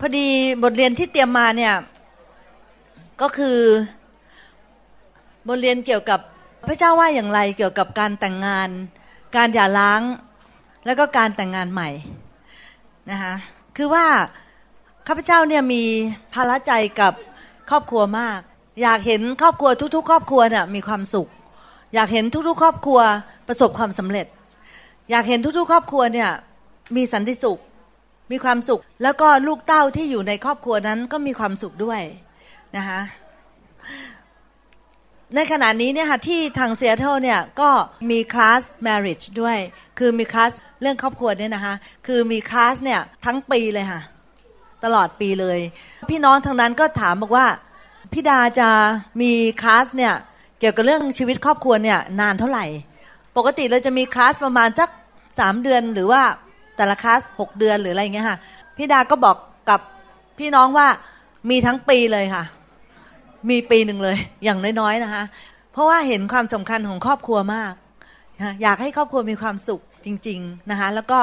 พอดีบทเรียนที่เตรียมมาเนี่ย ก็คือบทเรียนเกี่ยวกับพระเจ้าว่าอย่างไรเกี่ยวกับการแต่งงาน การหย่าร้าง แล้วก็การแต่งงานใหม่นะคะคือว่าข้าพเจ้าเนี่ยมีภาระใจกับครอบครัวมาก อยากเห็นครอบครัวทุก ๆ ครอบครัวเนี่ยมีความสุข อยากเห็นทุก ๆ ครอบครัวประสบความสำเร็จ อยากเห็นทุก ๆ ครอบครัวเนี่ยมีสันติสุข มีความสุข แล้วก็ลูกเต้าที่อยู่ในครอบครัวนั้นก็มีความสุขด้วยนะคะในขณะนี้เนี่ยค่ะที่ทางเซียเทิลเนี่ยก็มีคลาส marriage ด้วย คือมีคลาสเรื่องครอบครัวเนี่ยนะคะ คือมีคลาสเนี่ยทั้งปีเลยค่ะ ตลอดปีเลย พี่น้องทางนั้นก็ถามบอกว่าพี่ดาจะมีคลาสเนี่ยเกี่ยวกับเรื่องชีวิตครอบครัวเนี่ยนานเท่าไหร่ ปกติเราจะมีคลาสประมาณสักสามเดือนหรือว่า แต่ละคลาสหกเดือนหรืออะไรเงี้ยค่ะพี่ดาก็บอกกับพี่น้องว่ามีทั้งปีเลยค่ะ มีปีหนึ่งเลย อย่างน้อยๆนะคะ เพราะว่าเห็นความสำคัญของครอบครัวมากอยากให้ครอบครัวมีความสุขจริง ๆนะคะ แล้วก็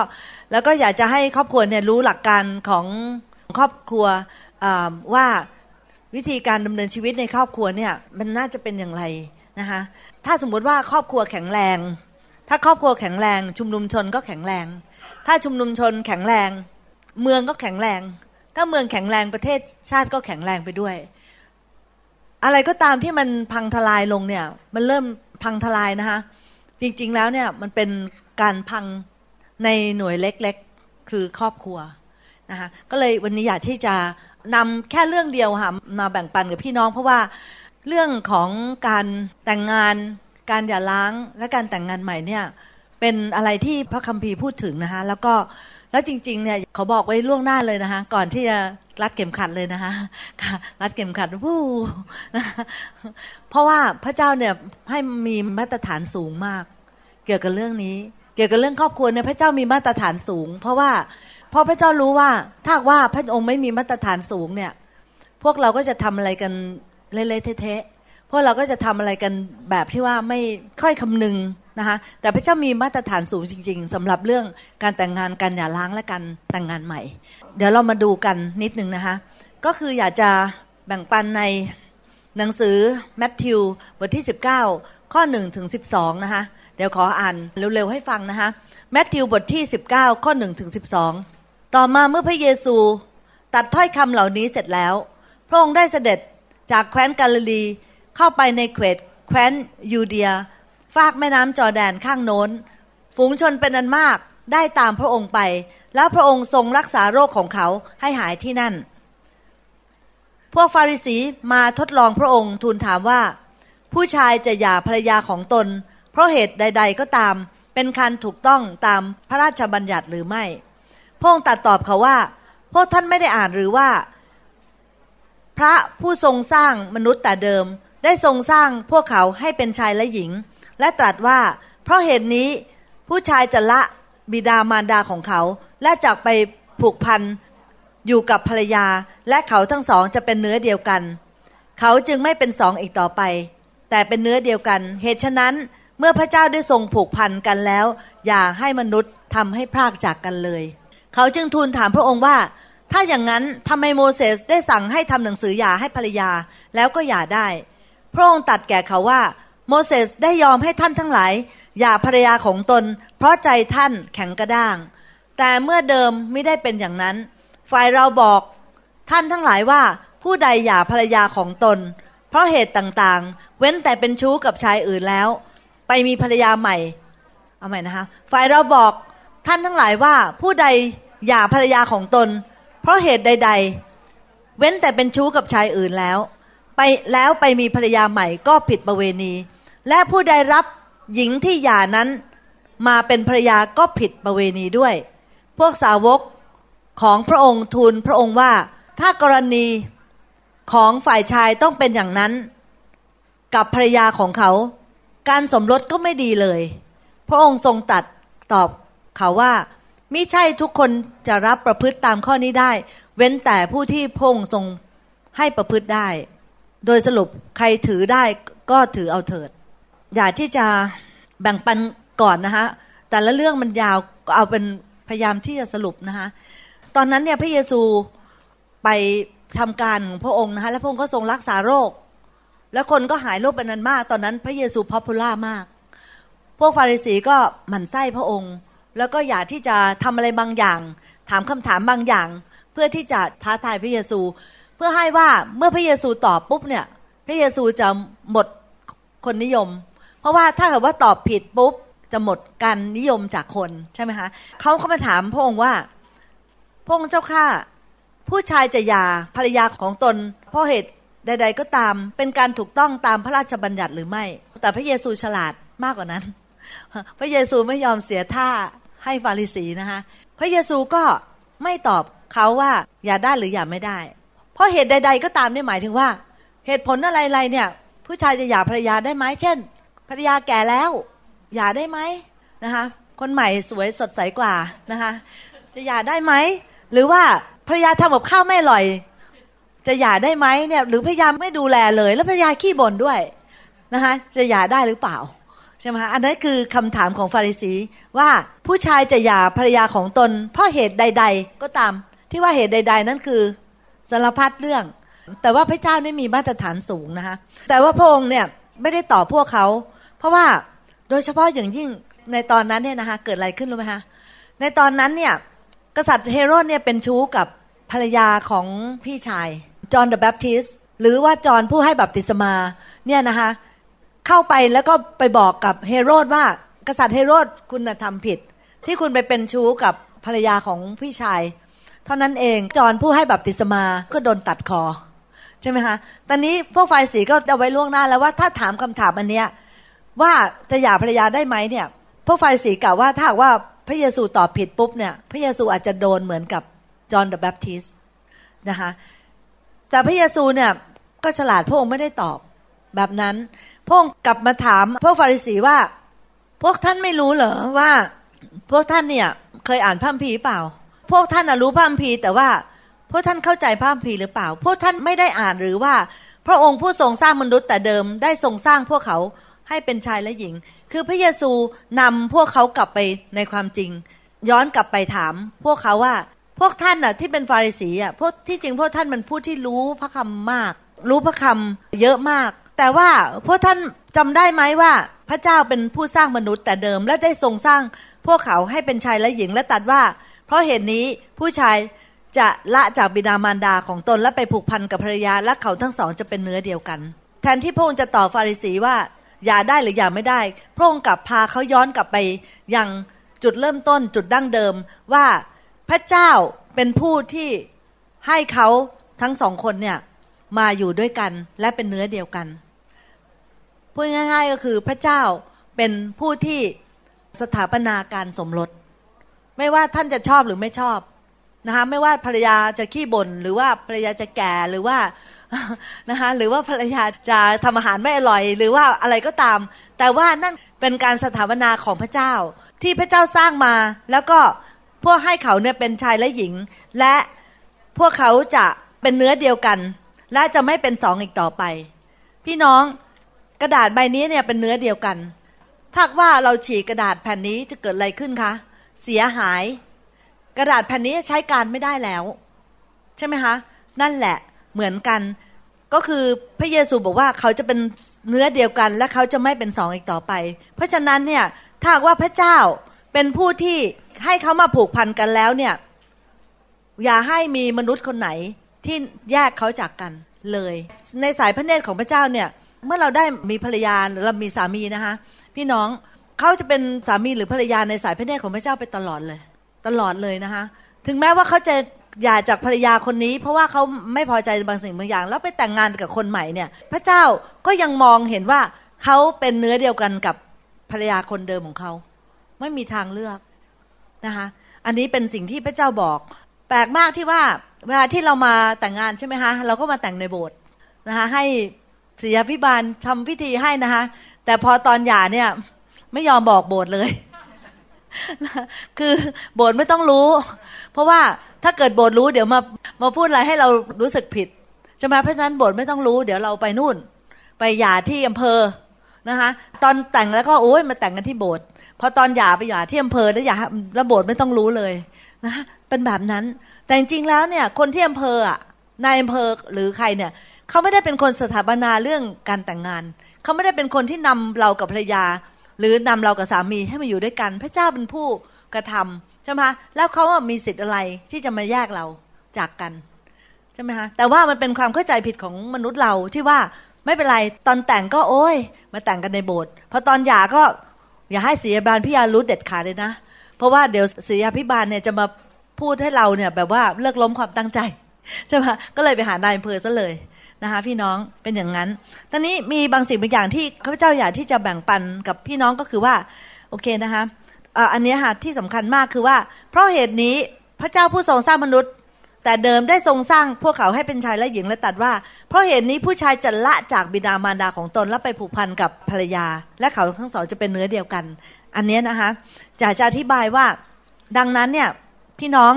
แล้วก็อยากจะให้ครอบครัวเนี่ยรู้หลักการของครอบครัวว่าวิธีการดำเนินชีวิตในครอบครัวเนี่ยมันน่าจะเป็นอย่างไรนะคะถ้าสมมุติว่าครอบครัวแข็งแรง ถ้าครอบครัวแข็งแรง ชุมนุมชนก็แข็งแรง ถ้าชุมนุมชนแข็งแรง เมืองก็แข็งแรง ถ้าเมืองแข็งแรงประเทศชาติก็แข็งแรงไปด้วย อะไรก็ตามที่มันพังทลายลงเนี่ย มันเริ่มพังทลายนะคะจริงๆแล้วเนี่ยมันเป็นการพังในหน่วยเล็กๆ คือครอบครัวนะคะก็เลยวันนี้อยากที่จะนำแค่เรื่องเดียวค่ะมาแบ่งปันกับพี่น้อง เพราะว่าเรื่องของการแต่งงาน การหย่าร้างและการแต่งงานใหม่เนี่ย เป็นอะไรที่พระคัมภีร์พูดถึงนะคะ แล้วก็แล้วจริงๆเนี่ยเขาบอกไว้ล่วงหน้าเลยนะคะ ก่อนที่จะรัดเข็มขัดเลยนะคะรัดเข็มขัดวู้เพราะว่าพระเจ้าเนี่ยให้มีมาตรฐานสูงมาก เกี่ยวกับเรื่องนี้ เกี่ยวกับเรื่องครอบครัวเนี่ยพระเจ้ามีมาตรฐานสูง เพราะว่าพอพระเจ้ารู้ว่าถ้าว่าพระองค์ไม่มีมาตรฐานสูงเนี่ย พวกเราก็จะทำอะไรกันเละๆเทะๆพวกเราก็จะทำอะไรกันแบบที่ว่าไม่ค่อยคำนึง นะคะแต่พระเจ้ามีมาตรฐานสูงจริง ๆสำหรับเรื่องการแต่งงานกันอย่าล้างและการแต่งงานใหม่ เดี๋ยวเรามาดูกันนิดนึงนะคะก็คืออยากจะแบ่งปันในหนังสือแมทธิวบทที่ 19 ข้อ1ถึง12 นะคะเดี๋ยวขออ่านเร็ว ๆ ให้ฟังนะคะแมทธิวบทที่ 19 ข้อ1ถึง12 ต่อมาเมื่อพระเยซูตัดถ้อยคำเหล่านี้เสร็จแล้ว พระองค์ได้เสด็จจากแคว้นกาลิลีเข้าไปในเขตแคว้นยูเดีย ฟากแม่น้ำจอแดนข้างโน้น ฝูงชนเป็นอันมากได้ตามพระองค์ไป แล้วพระองค์ทรงรักษาโรคของเขาให้หายที่นั่น พวกฟาริสีมาทดลองพระองค์ทูลถามว่า ผู้ชายจะหย่าภรรยาของตน เพราะเหตุใด ๆ ก็ตาม เป็นการถูกต้องตามพระราชบัญญัติหรือไม่ พระองค์ตัดตอบเขาว่า พวกท่านไม่ได้อ่านหรือว่า พระผู้ทรงสร้างมนุษย์แต่เดิมได้ทรงสร้างพวกเขาให้เป็นชายและหญิง และตรัสว่า เพราะเหตุนี้ผู้ชายจะละบิดามารดาของเขา และจากไปผูกพันอยู่กับภรรยา และเขาทั้งสองจะเป็นเนื้อเดียวกัน เขาจึงไม่เป็นสองอีกต่อไป แต่เป็นเนื้อเดียวกัน เหตุฉะนั้นเมื่อพระเจ้าได้ทรงผูกพันกันแล้ว อย่าให้มนุษย์ทำให้พรากจากกันเลย เขาจึงทูลถามพระองค์ว่า ถ้าอย่างนั้นทำไมโมเสสได้สั่งให้ทำหนังสือหย่าให้ภรรยาแล้วก็หย่าได้ พระองค์ตัดแก่เขาว่า โมเสสได้ยอมให้ท่านทั้งหลาย อย่าภรรยาของตน เพราะใจท่านแข็งกระด้าง แต่เมื่อเดิมไม่ได้เป็นอย่างนั้น ฝ่ายเราบอกท่านทั้งหลายว่าผู้ใดอย่าภรรยาของตน เพราะเหตุต่างๆ เว้นแต่เป็นชู้กับชายอื่นแล้ว ไปมีภรรยาใหม่ เอาใหม่นะคะ ฝ่ายเราบอกท่านทั้งหลายว่าผู้ใดอย่าภรรยาของตน เพราะเหตุใด ๆ เว้นแต่เป็นชู้กับชายอื่นแล้ว ไปแล้วไปมีภรรยาใหม่ก็ผิดประเวณี และผู้ใดรับหญิงที่หย่านั้น มาเป็นภรยาก็ผิดประเวณีด้วย พวกสาวกของพระองค์ทูลพระองค์ว่า ถ้ากรณีของฝ่ายชายต้องเป็นอย่างนั้น กับภรรยาของเขา การสมรสก็ไม่ดีเลย พระองค์ทรงตัดตอบเขาว่ามิใช่ทุกคนจะรับประพฤติตามข้อนี้ได้ เว้นแต่ผู้ที่พระองค์ทรงให้ประพฤติได้ โดยสรุปใครถือได้ก็ถือเอาเถิด อย่าที่จะแบ่งปันก่อนนะคะแต่ละเรื่องมันยาวก็เอาเป็นพยายามที่จะสรุปนะคะตอนนั้นเนี่ยพระเยซูไปทำการของพระองค์นะคะและพระองค์ก็ทรงรักษาโรค แล้วคนก็หายโรคเป็นนันมาก ตอนนั้นพระเยซูพอพูล่ามาก พวกฟาริสีก็หมั่นไส้พระองค์ แล้วก็อยากที่จะทำอะไรบางอย่าง ถามคำถามบางอย่าง เพื่อที่จะท้าทายพระเยซู เพื่อให้ว่าเมื่อพระเยซูตอบปุ๊บเนี่ย พระเยซูจะหมดคนนิยม เพราะว่าถ้าเกิดว่าตอบผิดปุ๊บจะหมดการนิยมจากคนใช่ไหมคะเขาเขามาถามพระองค์ว่าพระองค์เจ้าข้าผู้ชายจะหย่าภรรยาของตน เพราะเหตุใด ๆ ก็ตาม เป็นการถูกต้องตามพระราชบัญญัติหรือไม่ แต่พระเยซูฉลาดมากกว่านั้น พระเยซูไม่ยอมเสียท่าให้ฟาริสีนะคะพระเยซูก็ไม่ตอบเขาว่าอย่าได้หรืออย่าไม่ได้ เพราะเหตุใด ๆ ก็ตามนี่หมายถึงว่า เหตุผลอะไรๆเนี่ย ผู้ชายจะหย่าภรรยาได้ไหมเช่น ภรรยาแก่แล้วหย่าได้ไหมนะคะ คนใหม่สวยสดใสกว่านะคะ จะหย่าได้ไหม หรือว่าภรรยาทำกับข้าวไม่อร่อย จะหย่าได้ไหมเนี่ยหรือพยายามไม่ดูแลเลย แล้วภรรยาขี้บ่นด้วยนะคะจะหย่าได้หรือเปล่าใช่ไหมคะอันนั้นคือคำถามของฟาริสีว่าผู้ชายจะหย่าภรรยาของตน เพราะเหตุใด ๆ ก็ตาม ที่ว่าเหตุใด ๆ นั่นคือสารพัดเรื่อง แต่ว่าพระเจ้าไม่มีมาตรฐานสูงนะคะแต่ว่าพระองค์เนี่ยไม่ได้ตอบพวกเขา เพราะว่าโดยเฉพาะอย่างยิ่งในตอนนั้นเนี่ยนะคะเกิดอะไรขึ้นรู้ไหมคะในตอนนั้นเนี่ยกษัตริย์เฮโรดเนี่ยเป็นชู้กับภรรยาของพี่ชายจอห์นเดอะแบปทิสหรือว่าจอห์นผู้ให้บัพติศมาเนี่ยนะคะเข้าไปแล้วก็ไปบอกกับเฮโรดว่ากษัตริย์เฮโรดคุณทำผิด ที่คุณไปเป็นชู้กับภรรยาของพี่ชาย เท่านั้นเองจอห์นผู้ให้บัพติศมาก็โดนตัดคอ ใช่ไหมคะตอนนี้พวกฝ่ายสีก็เอาไว้ล่วงหน้าแล้วว่าถ้าถามคำถามอันเนี้ย ว่าจะหย่าภรรยาได้ไหมเนี่ยพวกฝ่ายสีกล่าวว่าถ้าว่าพระเยซูตอบผิดปุ๊บเนี่ยพระเยซูอาจจะโดนเหมือนกับจอห์นเดอะแบปทิสนะคะแต่พระเยซูเนี่ยก็ฉลาดพระองค์ไม่ได้ตอบแบบนั้นพระองค์กลับมาถามพวกฟาริสีว่า พวกท่านไม่รู้เหรอว่า พวกท่านเนี่ยเคยอ่านพระคัมภีร์เปล่า พวกท่านรู้พระคัมภีร์แต่ว่าพวกท่านเข้าใจพระคัมภีร์หรือเปล่า พวกท่านไม่ได้อ่านหรือว่า พระองค์ผู้ทรงสร้างมนุษย์แต่เดิมได้ทรงสร้างพวกเขา ให้เป็นชายและหญิง คือพระเยซูนำพวกเขากลับไปในความจริง ย้อนกลับไปถาม พวกเขาว่าพวกท่านน่ะที่เป็นฟาริสีอะพวกที่จริงพวกท่านมันผู้ที่รู้พระคำมาก รู้พระคำเยอะมาก แต่ว่าพวกท่านจำได้ไหมว่าพระเจ้าเป็นผู้สร้างมนุษย์แต่เดิมและได้ทรงสร้าง พวกเขาให้เป็นชายและหญิงและตัดว่า เพราะเหตุนนี้ผู้ชายจะละจากบิดามารดาของตนและไปผูกพันกับภรรยาและเขาทั้งสองจะเป็นเนื้อเดียวกัน แทนที่พระองค์จะตอบฟาริสีว่า อย่าได้หรืออย่าไม่ได้ พระองค์กลับพาเขาย้อนกลับไปยังจุดเริ่มต้นจุดดั้งเดิมว่าพระเจ้าเป็นผู้ที่ให้เขาทั้งสองคนเนี่ยมาอยู่ด้วยกันและเป็นเนื้อเดียวกันพูดง่ายๆก็คือพระเจ้าเป็นผู้ที่สถาปนาการสมรส ไม่ว่าท่านจะชอบหรือไม่ชอบนะคะไม่ว่าภรรยาจะขี้บ่นหรือว่าภรรยาจะแก่หรือว่า นะคะหรือว่าภรรยาจะทำอาหารไม่อร่อย หรือว่าอะไรก็ตาม แต่ว่านั่นเป็นการสถาปนาของพระเจ้า ที่พระเจ้าสร้างมา แล้วก็พวกให้เขาเนี่ยเป็นชายและหญิง และพวกเขาจะเป็นเนื้อเดียวกัน และจะไม่เป็นสองอีกต่อไป พี่น้องกระดาษใบนี้เนี่ยเป็นเนื้อเดียวกันถ้าว่าเราฉีกกระดาษแผ่นนี้จะเกิดอะไรขึ้นคะ เสียหาย กระดาษแผ่นนี้ใช้การไม่ได้แล้ว ใช่ไหมคะ นั่นแหละเหมือนกัน ก็คือพระเยซูบอกว่าเขาจะเป็นเนื้อเดียวกัน และเขาจะไม่เป็นสองอีกต่อไป เพราะฉะนั้นเนี่ยถ้าว่าพระเจ้าเป็นผู้ที่ให้เขามาผูกพันกันแล้วเนี่ย อย่าให้มีมนุษย์คนไหนที่แยกเขาจากกันเลย ในสายพระเนตรของพระเจ้าเนี่ย เมื่อเราได้มีภรรยาหรือเรามีสามีนะคะ พี่น้องเขาจะเป็นสามีหรือภรรยาในสายพระเนตรของพระเจ้าไปตลอดเลย ตลอดเลยนะคะ ถึงแม้ว่าเขาจะ หย่าจากภรรยาคนนี้ เพราะว่าเขาไม่พอใจบางสิ่งบางอย่าง แล้วไปแต่งงานกับคนใหม่เนี่ย พระเจ้าก็ยังมองเห็นว่าเขาเป็นเนื้อเดียวกันกับภรรยาคนเดิมของเขา ไม่มีทางเลือกนะคะอันนี้เป็นสิ่งที่พระเจ้าบอก แปลกมากที่ว่าเวลาที่เรามาแต่งงานใช่ไหมคะเราก็มาแต่งในโบสถ์นะคะให้ศิยพิบาลทำพิธีให้นะคะแต่พอตอนหย่าเนี่ยไม่ยอมบอกโบสถ์เลย คือโบสถ์ไม่ต้องรู้ เพราะว่าถ้าเกิดโบสถ์รู้เดี๋ยวมามาพูดอะไรให้เรารู้สึกผิดใช่ไหมเพราะฉะนั้นโบสถ์ไม่ต้องรู้ เดี๋ยวเราไปนู่น ไปหย่าที่อำเภอนะคะตอนแต่งแล้วก็โอ้ยมาแต่งกันที่โบสถ์พอตอนหย่าไปหย่าที่อำเภอแล้วหย่าแล้วโบสถ์ไม่ต้องรู้เลยนะเป็นแบบนั้นแต่จริงๆแล้วเนี่ยคนที่อำเภออะนายอำเภอหรือใครเนี่ยเขาไม่ได้เป็นคนสถาปนาเรื่องการแต่งงานเขาไม่ได้เป็นคนที่นำเรากับภรรยา หรือนำเรากับสามีให้มาอยู่ด้วยกัน พระเจ้าเป็นผู้กระทำใช่ไหมคแล้วเขามีสิทธิ์อะไรที่จะมาแยกเราจากกันใช่ไหมคะแต่ว่ามันเป็นความเข้าใจผิดของมนุษย์เราที่ว่าไม่เป็นไรตอนแต่งก็โอ้ย มาแต่งกันในโบสถ์พอตอนหย่าก็อย่าให้ศิยาบาลพิยารู้เด็ดขาดเลยนะ เพราะว่าเดี๋ยวศิยาพิบาลเนี่ยจะมาพูดให้เราเนี่ยแบบว่าเลิกล้มความตั้งใจใช่ไหมก็เลยไปหานายอำเภอซะเลย นะคะพี่น้องเป็นอย่างนั้น ตอนนี้มีบางสิ่งบางอย่างที่ข้าพเจ้าอยากที่จะแบ่งปันกับพี่น้องก็คือว่าโอเคนะคะอันนี้ค่ะที่สำคัญมากคือว่า เพราะเหตุนี้พระเจ้าผู้ทรงสร้างมนุษย์ แต่เดิมได้ทรงสร้างพวกเขาให้เป็นชายและหญิงและตัดว่า เพราะเหตุนี้ผู้ชายจะละจากบิดามารดาของตนแล้วไปผูกพันกับภรรยา และเขาทั้งสองจะเป็นเนื้อเดียวกัน อันนี้นะคะจะจะอธิบายว่าดังนั้นเนี่ยพี่น้อง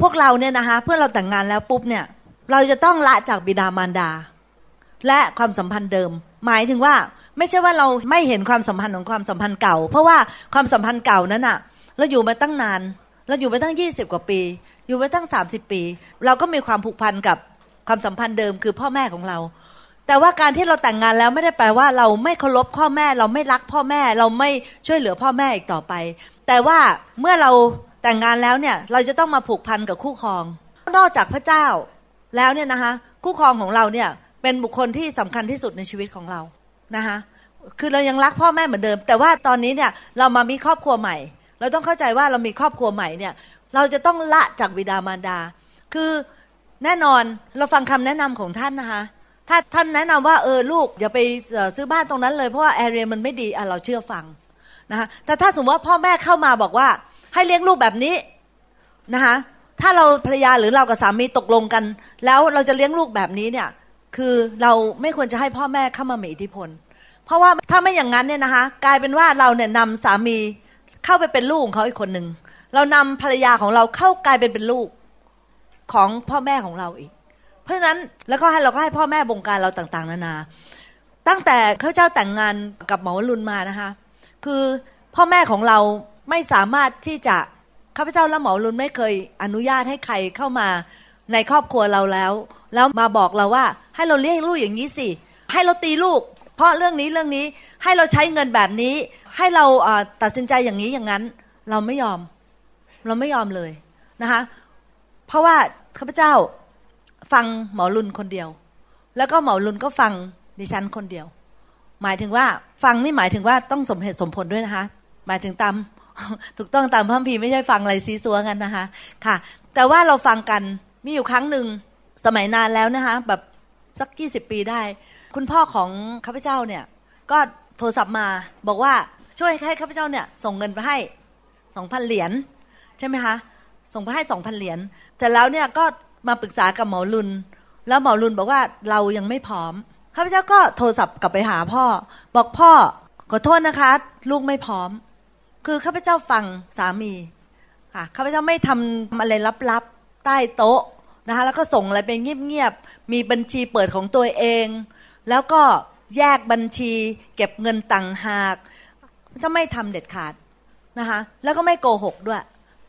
พวกเราเนี่ยนะคะเพื่อเราแต่งงานแล้วปุ๊บเนี่ย เราจะต้องละจากบิดามารดา และความสัมพันธ์เดิม หมายถึงว่าไม่ใช่ว่าเราไม่เห็นความสัมพันธ์ของความสัมพันธ์เก่า เพราะว่าความสัมพันธ์เก่านั้นอะเราอยู่มาตั้งนาน เราอยู่มาตั้งยี่สิบกว่าปี อยู่มาตั้งสามสิบปี เราก็มีความผูกพันกับความสัมพันธ์เดิมคือพ่อแม่ของเรา แต่ว่าการที่เราแต่งงานแล้วไม่ได้แปลว่าเราไม่เคารพพ่อแม่ เราไม่รักพ่อแม่ เราไม่ช่วยเหลือพ่อแม่อีกต่อไป แต่ว่าเมื่อเราแต่งงานแล้วเนี่ยเราจะต้องมาผูกพันกับคู่ครอง นอกจากพระเจ้า แล้วเนี่ยนะคะคู่ครองของเราเนี่ยเป็นบุคคลที่สำคัญที่สุดในชีวิตของเรานะคะคือเรายังรักพ่อแม่เหมือนเดิม แต่ว่าตอนนี้เนี่ยเรามามีครอบครัวใหม่ เราต้องเข้าใจว่าเรามีครอบครัวใหม่เนี่ยเราจะต้องละจากบิดามารดา คือแน่นอนเราฟังคำแนะนำของท่านนะคะถ้าท่านแนะนำว่าเออลูกอย่าไปซื้อบ้านตรงนั้นเลยเพราะว่าแอเรียมันไม่ดีอะเราเชื่อฟังนะคะแต่ถ้าสมมติว่าพ่อแม่เข้ามาบอกว่า ให้เลี้ยงลูกแบบนี้นะคะ ถ้าเราภรรยาหรือเรากับสามีตกลงกัน แล้วเราจะเลี้ยงลูกแบบนี้เนี่ย คือเราไม่ควรจะให้พ่อแม่เข้ามามีอิทธิพล เพราะว่าถ้าไม่อย่างนั้นเนี่ยนะคะกลายเป็นว่าเราเนี่ยนำสามีเข้าไปเป็นลูกของเขาอีกคนหนึ่งเรานำภรรยาของเราเข้ากลายเป็นเป็นลูกของพ่อแม่ของเราอีก เพราะฉะนั้นแล้วก็ให้เราก็ให้พ่อแม่บงการเราต่างๆ นานา ตั้งแต่เขาเจ้าแต่งงานกับหมอวรุณมานะคะ คือพ่อแม่ของเราไม่สามารถที่จะ ข้าพเจ้าและหมอรุนไม่เคยอนุญาตให้ใครเข้ามาในครอบครัวเราแล้ว แล้วมาบอกเราว่า ให้เราเลี้ยงลูกอย่างนี้สิ ให้เราตีลูก เพราะเรื่องนี้เรื่องนี้ให้เราใช้เงินแบบนี้ ให้เราตัดสินใจอย่างนี้อย่างนั้น เราไม่ยอม เราไม่ยอมเลยนะคะเพราะว่าข้าพเจ้าฟังหมอรุนคนเดียว แล้วก็หมอรุนก็ฟังดิฉันคนเดียว หมายถึงว่าฟังนี่หมายถึงว่าต้องสมเหตุสมผลด้วยนะคะ หมายถึงตาม ถูกต้องตามพระพีไม่ใช่ฟังอะไรซีซัวกันนะคะ ค่ะ แต่ว่าเราฟังกันมีอยู่ครั้งหนึ่งสมัยนานแล้วนะคะ แบบสักยี่สิบปีได้ คุณพ่อของข้าพเจ้าเนี่ย ก็โทรศัพท์มาบอกว่าช่วยให้ข้าพเจ้าเนี่ยส่งเงินไปให้สองพันเหรียญใช่ไหมคะส่งไปให้สองพันเหรียญแต่แล้วเนี่ยก็มาปรึกษากับหมอรุนแล้วหมอรุนบอกว่าเรายังไม่พร้อมข้าพเจ้าก็โทรศัพท์กลับไปหาพ่อ บอกพ่อขอโทษนะคะ ลูกไม่พร้อม คือข้าพเจ้าฟังสามีค่ะข้าพเจ้าไม่ทำอะไรลับๆใต้โต๊ะนะคะแล้วก็ส่งอะไรไปเงียบๆมีบัญชีเปิดของตัวเอง แล้วก็แยกบัญชีเก็บเงินต่างหากจะไม่ทำเด็ดขาดนะคะแล้วก็ไม่โกหกด้วย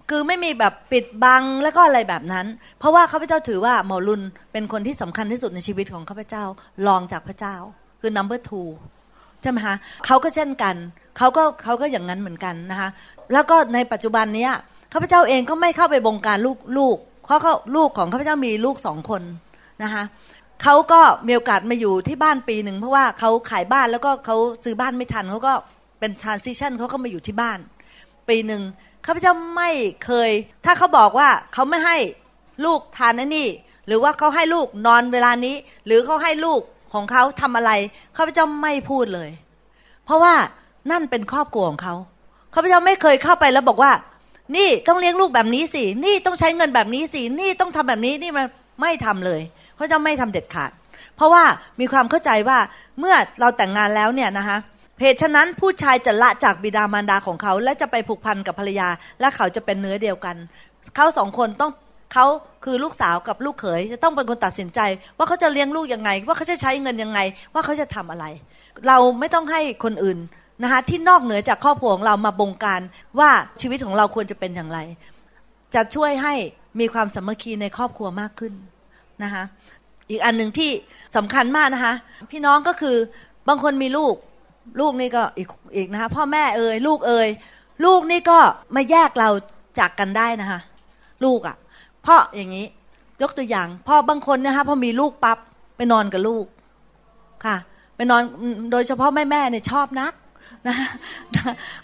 คือไม่มีแบบปิดบังแล้วก็อะไรแบบนั้น เพราะว่าข้าพเจ้าถือว่าหมอรุนเป็นคนที่สำคัญที่สุดในชีวิตของข้าพเจ้ารองจากพระเจ้า คือ number two ใช่ไหมคะเขาก็เช่นกัน เขาก็เขาก็อย่างนั้นเหมือนกันนะคะแล้วก็ในปัจจุบันนี้ข้าพเจ้าเองก็ไม่เข้าไปบงการลูกลูกเพราะเขาลูกของข้าพเจ้ามีลูกสองคนนะคะเขาก็มีโอกาสมาอยู่ที่บ้านปีหนึ่งเพราะว่าเขาขายบ้านแล้วก็เขาซื้อบ้านไม่ทันเขาก็เป็น transition เขาก็มาอยู่ที่บ้าน ปีหนึ่งข้าพเจ้าไม่เคย ถ้าเขาบอกว่าเขาไม่ให้ลูกทานนั่นนี่ หรือว่าเขาให้ลูกนอนเวลานี้ หรือเขาให้ลูกของเขาทำอะไรข้าพเจ้าไม่พูดเลย เพราะว่า นั่นเป็นครอบครัวของเขาข้าพเจ้าไม่เคยเข้าไปแล้วบอกว่า นี่ต้องเลี้ยงลูกแบบนี้สิ นี่ต้องใช้เงินแบบนี้สิ นี่ต้องทำแบบนี้ นี่มันไม่ทำเลยเขาพเจะไม่ทำเด็ดขาด เพราะว่ามีความเข้าใจว่าเมื่อเราแต่งงานแล้วเนี่ยนะคะเหตุฉะนั้นผู้ชายจะละจากบิดามารดาของเขา และจะไปผูกพันกับภรรยา และเขาจะเป็นเนื้อเดียวกัน เขาสองคนต้องเขาคือลูกสาวกับลูกเขยจะต้องเป็นคนตัดสินใจ ว่าเขาจะเลี้ยงลูกยังไง ว่าเขาจะใช้เงินยังไง ว่าเขาจะทำอะไร เราไม่ต้องให้คนอื่น นะคะที่นอกเหนือจากครอบครัวของเรามาบงการว่าชีวิตของเราควรจะเป็นอย่างไร จะช่วยให้มีความสามัคคีในครอบครัวมากขึ้นนะคะอีกอันหนึ่งที่สำคัญมากนะคะ พี่น้องก็คือบางคนมีลูก ลูกนี่ก็อีกอีกนะคะพ่อแม่เอ่ยลูกเอ่ยลูกนี่ก็มาแยกเราจากกันได้นะคะ ลูกอะ่ะพราะอย่างนี้ ยกตัวอย่างพ่อบางคนนะคะพอมีลูกปับ๊บไปนอนกับลูกค่ะ ไปนอนโดยเฉพาะแม่แม่เนี่ยชอบนัก นะ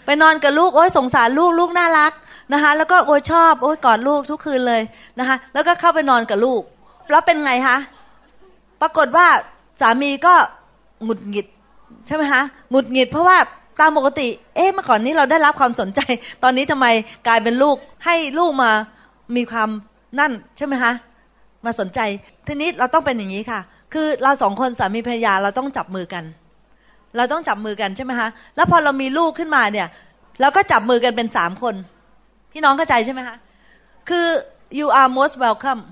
ไปนอนกับลูกโอ้ยสงสารลูกลูกน่ารักนะคะ แล้วก็โอ้ยชอบโอ้ยกอดลูกทุกคืนเลยนะคะ แล้วก็เข้าไปนอนกับลูก แล้วเป็นไงคะปรากฏว่าสามีก็หงุดหงิดใช่ไหมคะหงุดหงิดเพราะว่าตามปกติ เอ๊ะเมื่อก่อนนี้เราได้รับความสนใจ ตอนนี้ทำไมกลายเป็นลูกให้ลูกมามีความนั่นใช่ไหมคะมาสนใจ ทีนี้เราต้องเป็นอย่างนี้ค่ะ คือเราสองคนสามีภรรยาเราต้องจับมือกัน เราต้องจับมือกันใช่ไหมคะแล้วพอเรามีลูกขึ้นมาเนี่ย เราก็จับมือกันเป็นสามคน พี่น้องเข้าใจใช่ไหมคะคือ you are most welcome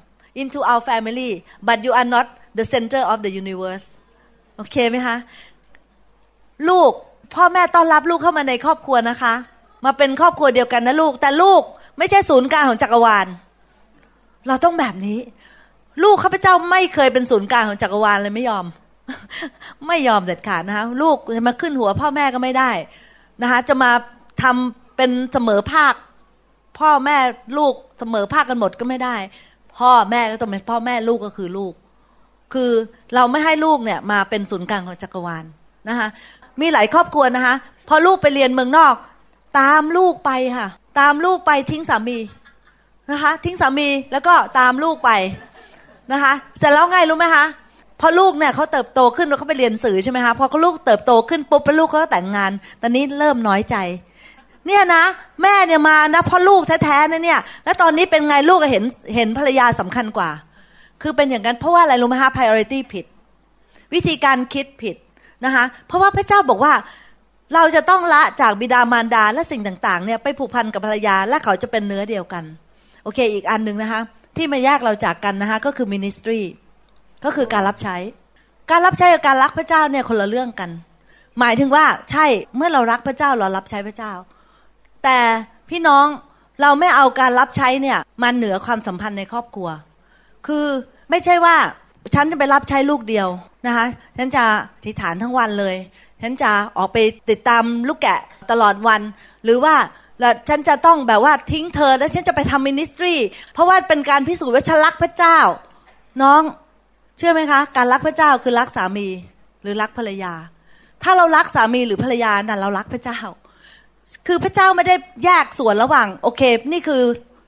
into our family but you are not the center of the universe โอเคไหมคะลูกพ่อแม่ต้อนรับลูกเข้ามาในครอบครัวนะคะ มาเป็นครอบครัวเดียวกันนะลูก แต่ลูกไม่ใช่ศูนย์กลางของจักรวาล เราต้องแบบนี้ ลูกข้าพเจ้าไม่เคยเป็นศูนย์กลางของจักรวาลเลยไม่ยอม ไม่ยอมเด็ดขาดนะคะลูกจะมาขึ้นหัวพ่อแม่ก็ไม่ได้นะคะจะมาทำเป็นเสมอภาค พ่อแม่ลูกเสมอภาคกันหมดก็ไม่ได้ พ่อแม่ก็ต้องเป็นพ่อแม่ลูกก็คือลูก คือเราไม่ให้ลูกเนี่ยมาเป็นศูนย์กลางของจักรวาลนะคะมีหลายครอบครัวนะคะพอลูกไปเรียนเมืองนอก ตามลูกไปค่ะ ตามลูกไปทิ้งสามีนะคะทิ้งสามีแล้วก็ตามลูกไปนะคะเสร็จแล้วไงรู้ไหมคะ พอลูกเนี่ยเขาเติบโตขึ้นเขาไปเรียนสื่อใช่ไหมคะพอเขาลูกเติบโตขึ้นปุ๊บแล้วลูกเขาแต่งงาน ตอนนี้เริ่มน้อยใจ เนี่ยนะ แม่เนี่ยมานะพราะลูกแท้ๆนะเนี่ย แล้วตอนนี้เป็นไงลูกเห็นเห็นภรรยาสำคัญกว่า คือเป็นอย่างนั้นเพราะว่าอะไรรู้ไหมคะ priority ผิด วิธีการคิดผิดนะคะเพราะว่าพระเจ้าบอกว่าเราจะต้องละจากบิดามารดาและสิ่งต่างๆเนี่ยไปผูกพันกับภรรยาและเขาจะเป็นเนื้อเดียวกัน โอเค อีกอันหนึ่งนะคะ ที่มาแยกเราจากกันนะคะก็คือมินิสทรี ก็คือการรับใช้ การรับใช้กับการรักพระเจ้าเนี่ยคนละเรื่องกัน หมายถึงว่าใช่เมื่อเรารักพระเจ้าเรารับใช้พระเจ้า แต่พี่น้องเราไม่เอาการรับใช้เนี่ยมาเหนือความสัมพันธ์ในครอบครัว คือไม่ใช่ว่าฉันจะไปรับใช้ลูกเดียวนะคะฉันจะทิฐานทั้งวันเลย ฉันจะออกไปติดตามลูกแกะตลอดวัน หรือว่าแล้วฉันจะต้องแบบว่าทิ้งเธอ แล้วฉันจะไปทำมินิสทรี เพราะว่าเป็นการพิสูจน์ว่าฉันรักพระเจ้า น้อง เชื่อไหมคะ การรักพระเจ้าคือรักสามีหรือรักภรรยา ถ้าเรารักสามีหรือภรรยานั่นเรารักพระเจ้า คือพระเจ้าไม่ได้แยกส่วนระหว่าง โอเค นี่คือ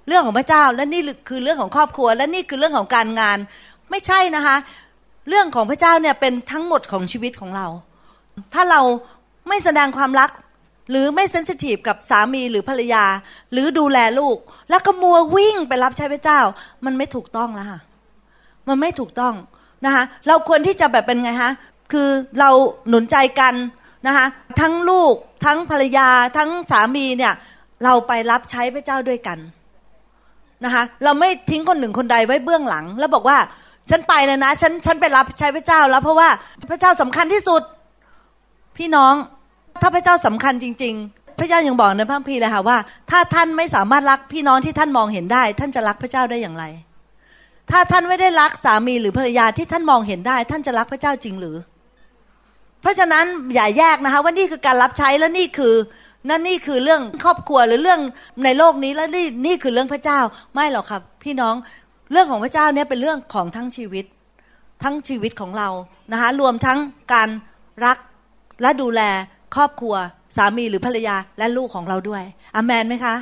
เรื่องของพระเจ้า และนี่คือเรื่องของครอบครัว และนี่คือเรื่องของการงาน ไม่ใช่นะคะ เรื่องของพระเจ้าเนี่ยเป็นทั้งหมดของชีวิตของเรา ถ้าเราไม่แสดงความรักหรือไม่เซนซิทีฟกับสามีหรือภรรยา หรือดูแลลูก แล้วก็มัววิ่งไปรับใช้พระเจ้า มันไม่ถูกต้องแล้วค่ะ มันไม่ถูกต้อง นะคะเราควรที่จะแบบเป็นไงฮะคือเราหนุนใจกันนะคะทั้งลูกทั้งภรรยาทั้งสามีเนี่ยเราไปรับใช้พระเจ้าด้วยกันนะคะเราไม่ทิ้งคนหนึ่งคนใดไว้เบื้องหลัง แล้วบอกว่าฉันไปเลยนะฉันฉันไปรับใช้พระเจ้าแล้วเพราะว่าพระเจ้าสำคัญที่สุดพี่น้องถ้าพระเจ้าสำคัญจริง ๆ พระเจ้ายังบอกในพระคัมภีร์เลยค่ะว่า ถ้าท่านไม่สามารถรักพี่น้องที่ท่านมองเห็นได้ ท่านจะรักพระเจ้าได้อย่างไร ถ้าท่านไม่ได้รักสามีหรือภรรยาที่ท่านมองเห็นได้ ท่านจะรักพระเจ้าจริงหรือ เพราะฉะนั้นอย่าแยกนะคะว่านี่คือการรับใช้และนี่คือนั่นนี่คือเรื่องครอบครัวหรือเรื่องในโลกนี้และนี่นี่คือเรื่องพระเจ้าไม่หรอกครับ พี่น้องเรื่องของพระเจ้าเนี่ยเป็นเรื่องของทั้งชีวิต ทั้งชีวิตของเรานะคะรวมทั้งการรักและดูแลครอบครัว สามีหรือภรรยาและลูกของเราด้วยอามนไหมคะ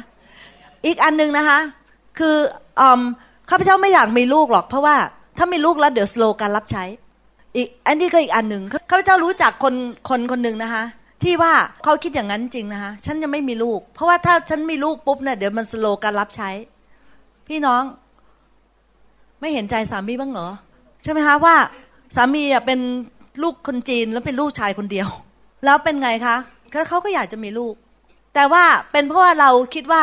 อีกอันหนึ่งนะคะ คืออ ข้าพเจ้าไม่อยากมีลูกหรอก เพราะว่าถ้ามีลูกแล้วเดี๋ยวสโลการรับใช้ อีกอันนี้ก็อีกอันหนึ่งข้าพเจ้ารู้จักคนคนคนหนึ่งนะคะ ที่ว่าเขาคิดอย่างนั้นจริงนะคะ ฉันยังไม่มีลูก เพราะว่าถ้าฉันมีลูกปุ๊บเนี่ยเดี๋ยวมันสโลการรับใช้ พี่น้องไม่เห็นใจสามีบ้างเหรอใช่ไหมคะว่า สามีอะเป็นลูกคนจีนแล้วเป็นลูกชายคนเดียว แล้วเป็นไงคะเขาก็อยากจะมีลูก แต่ว่าเป็นเพราะว่าเราคิดว่า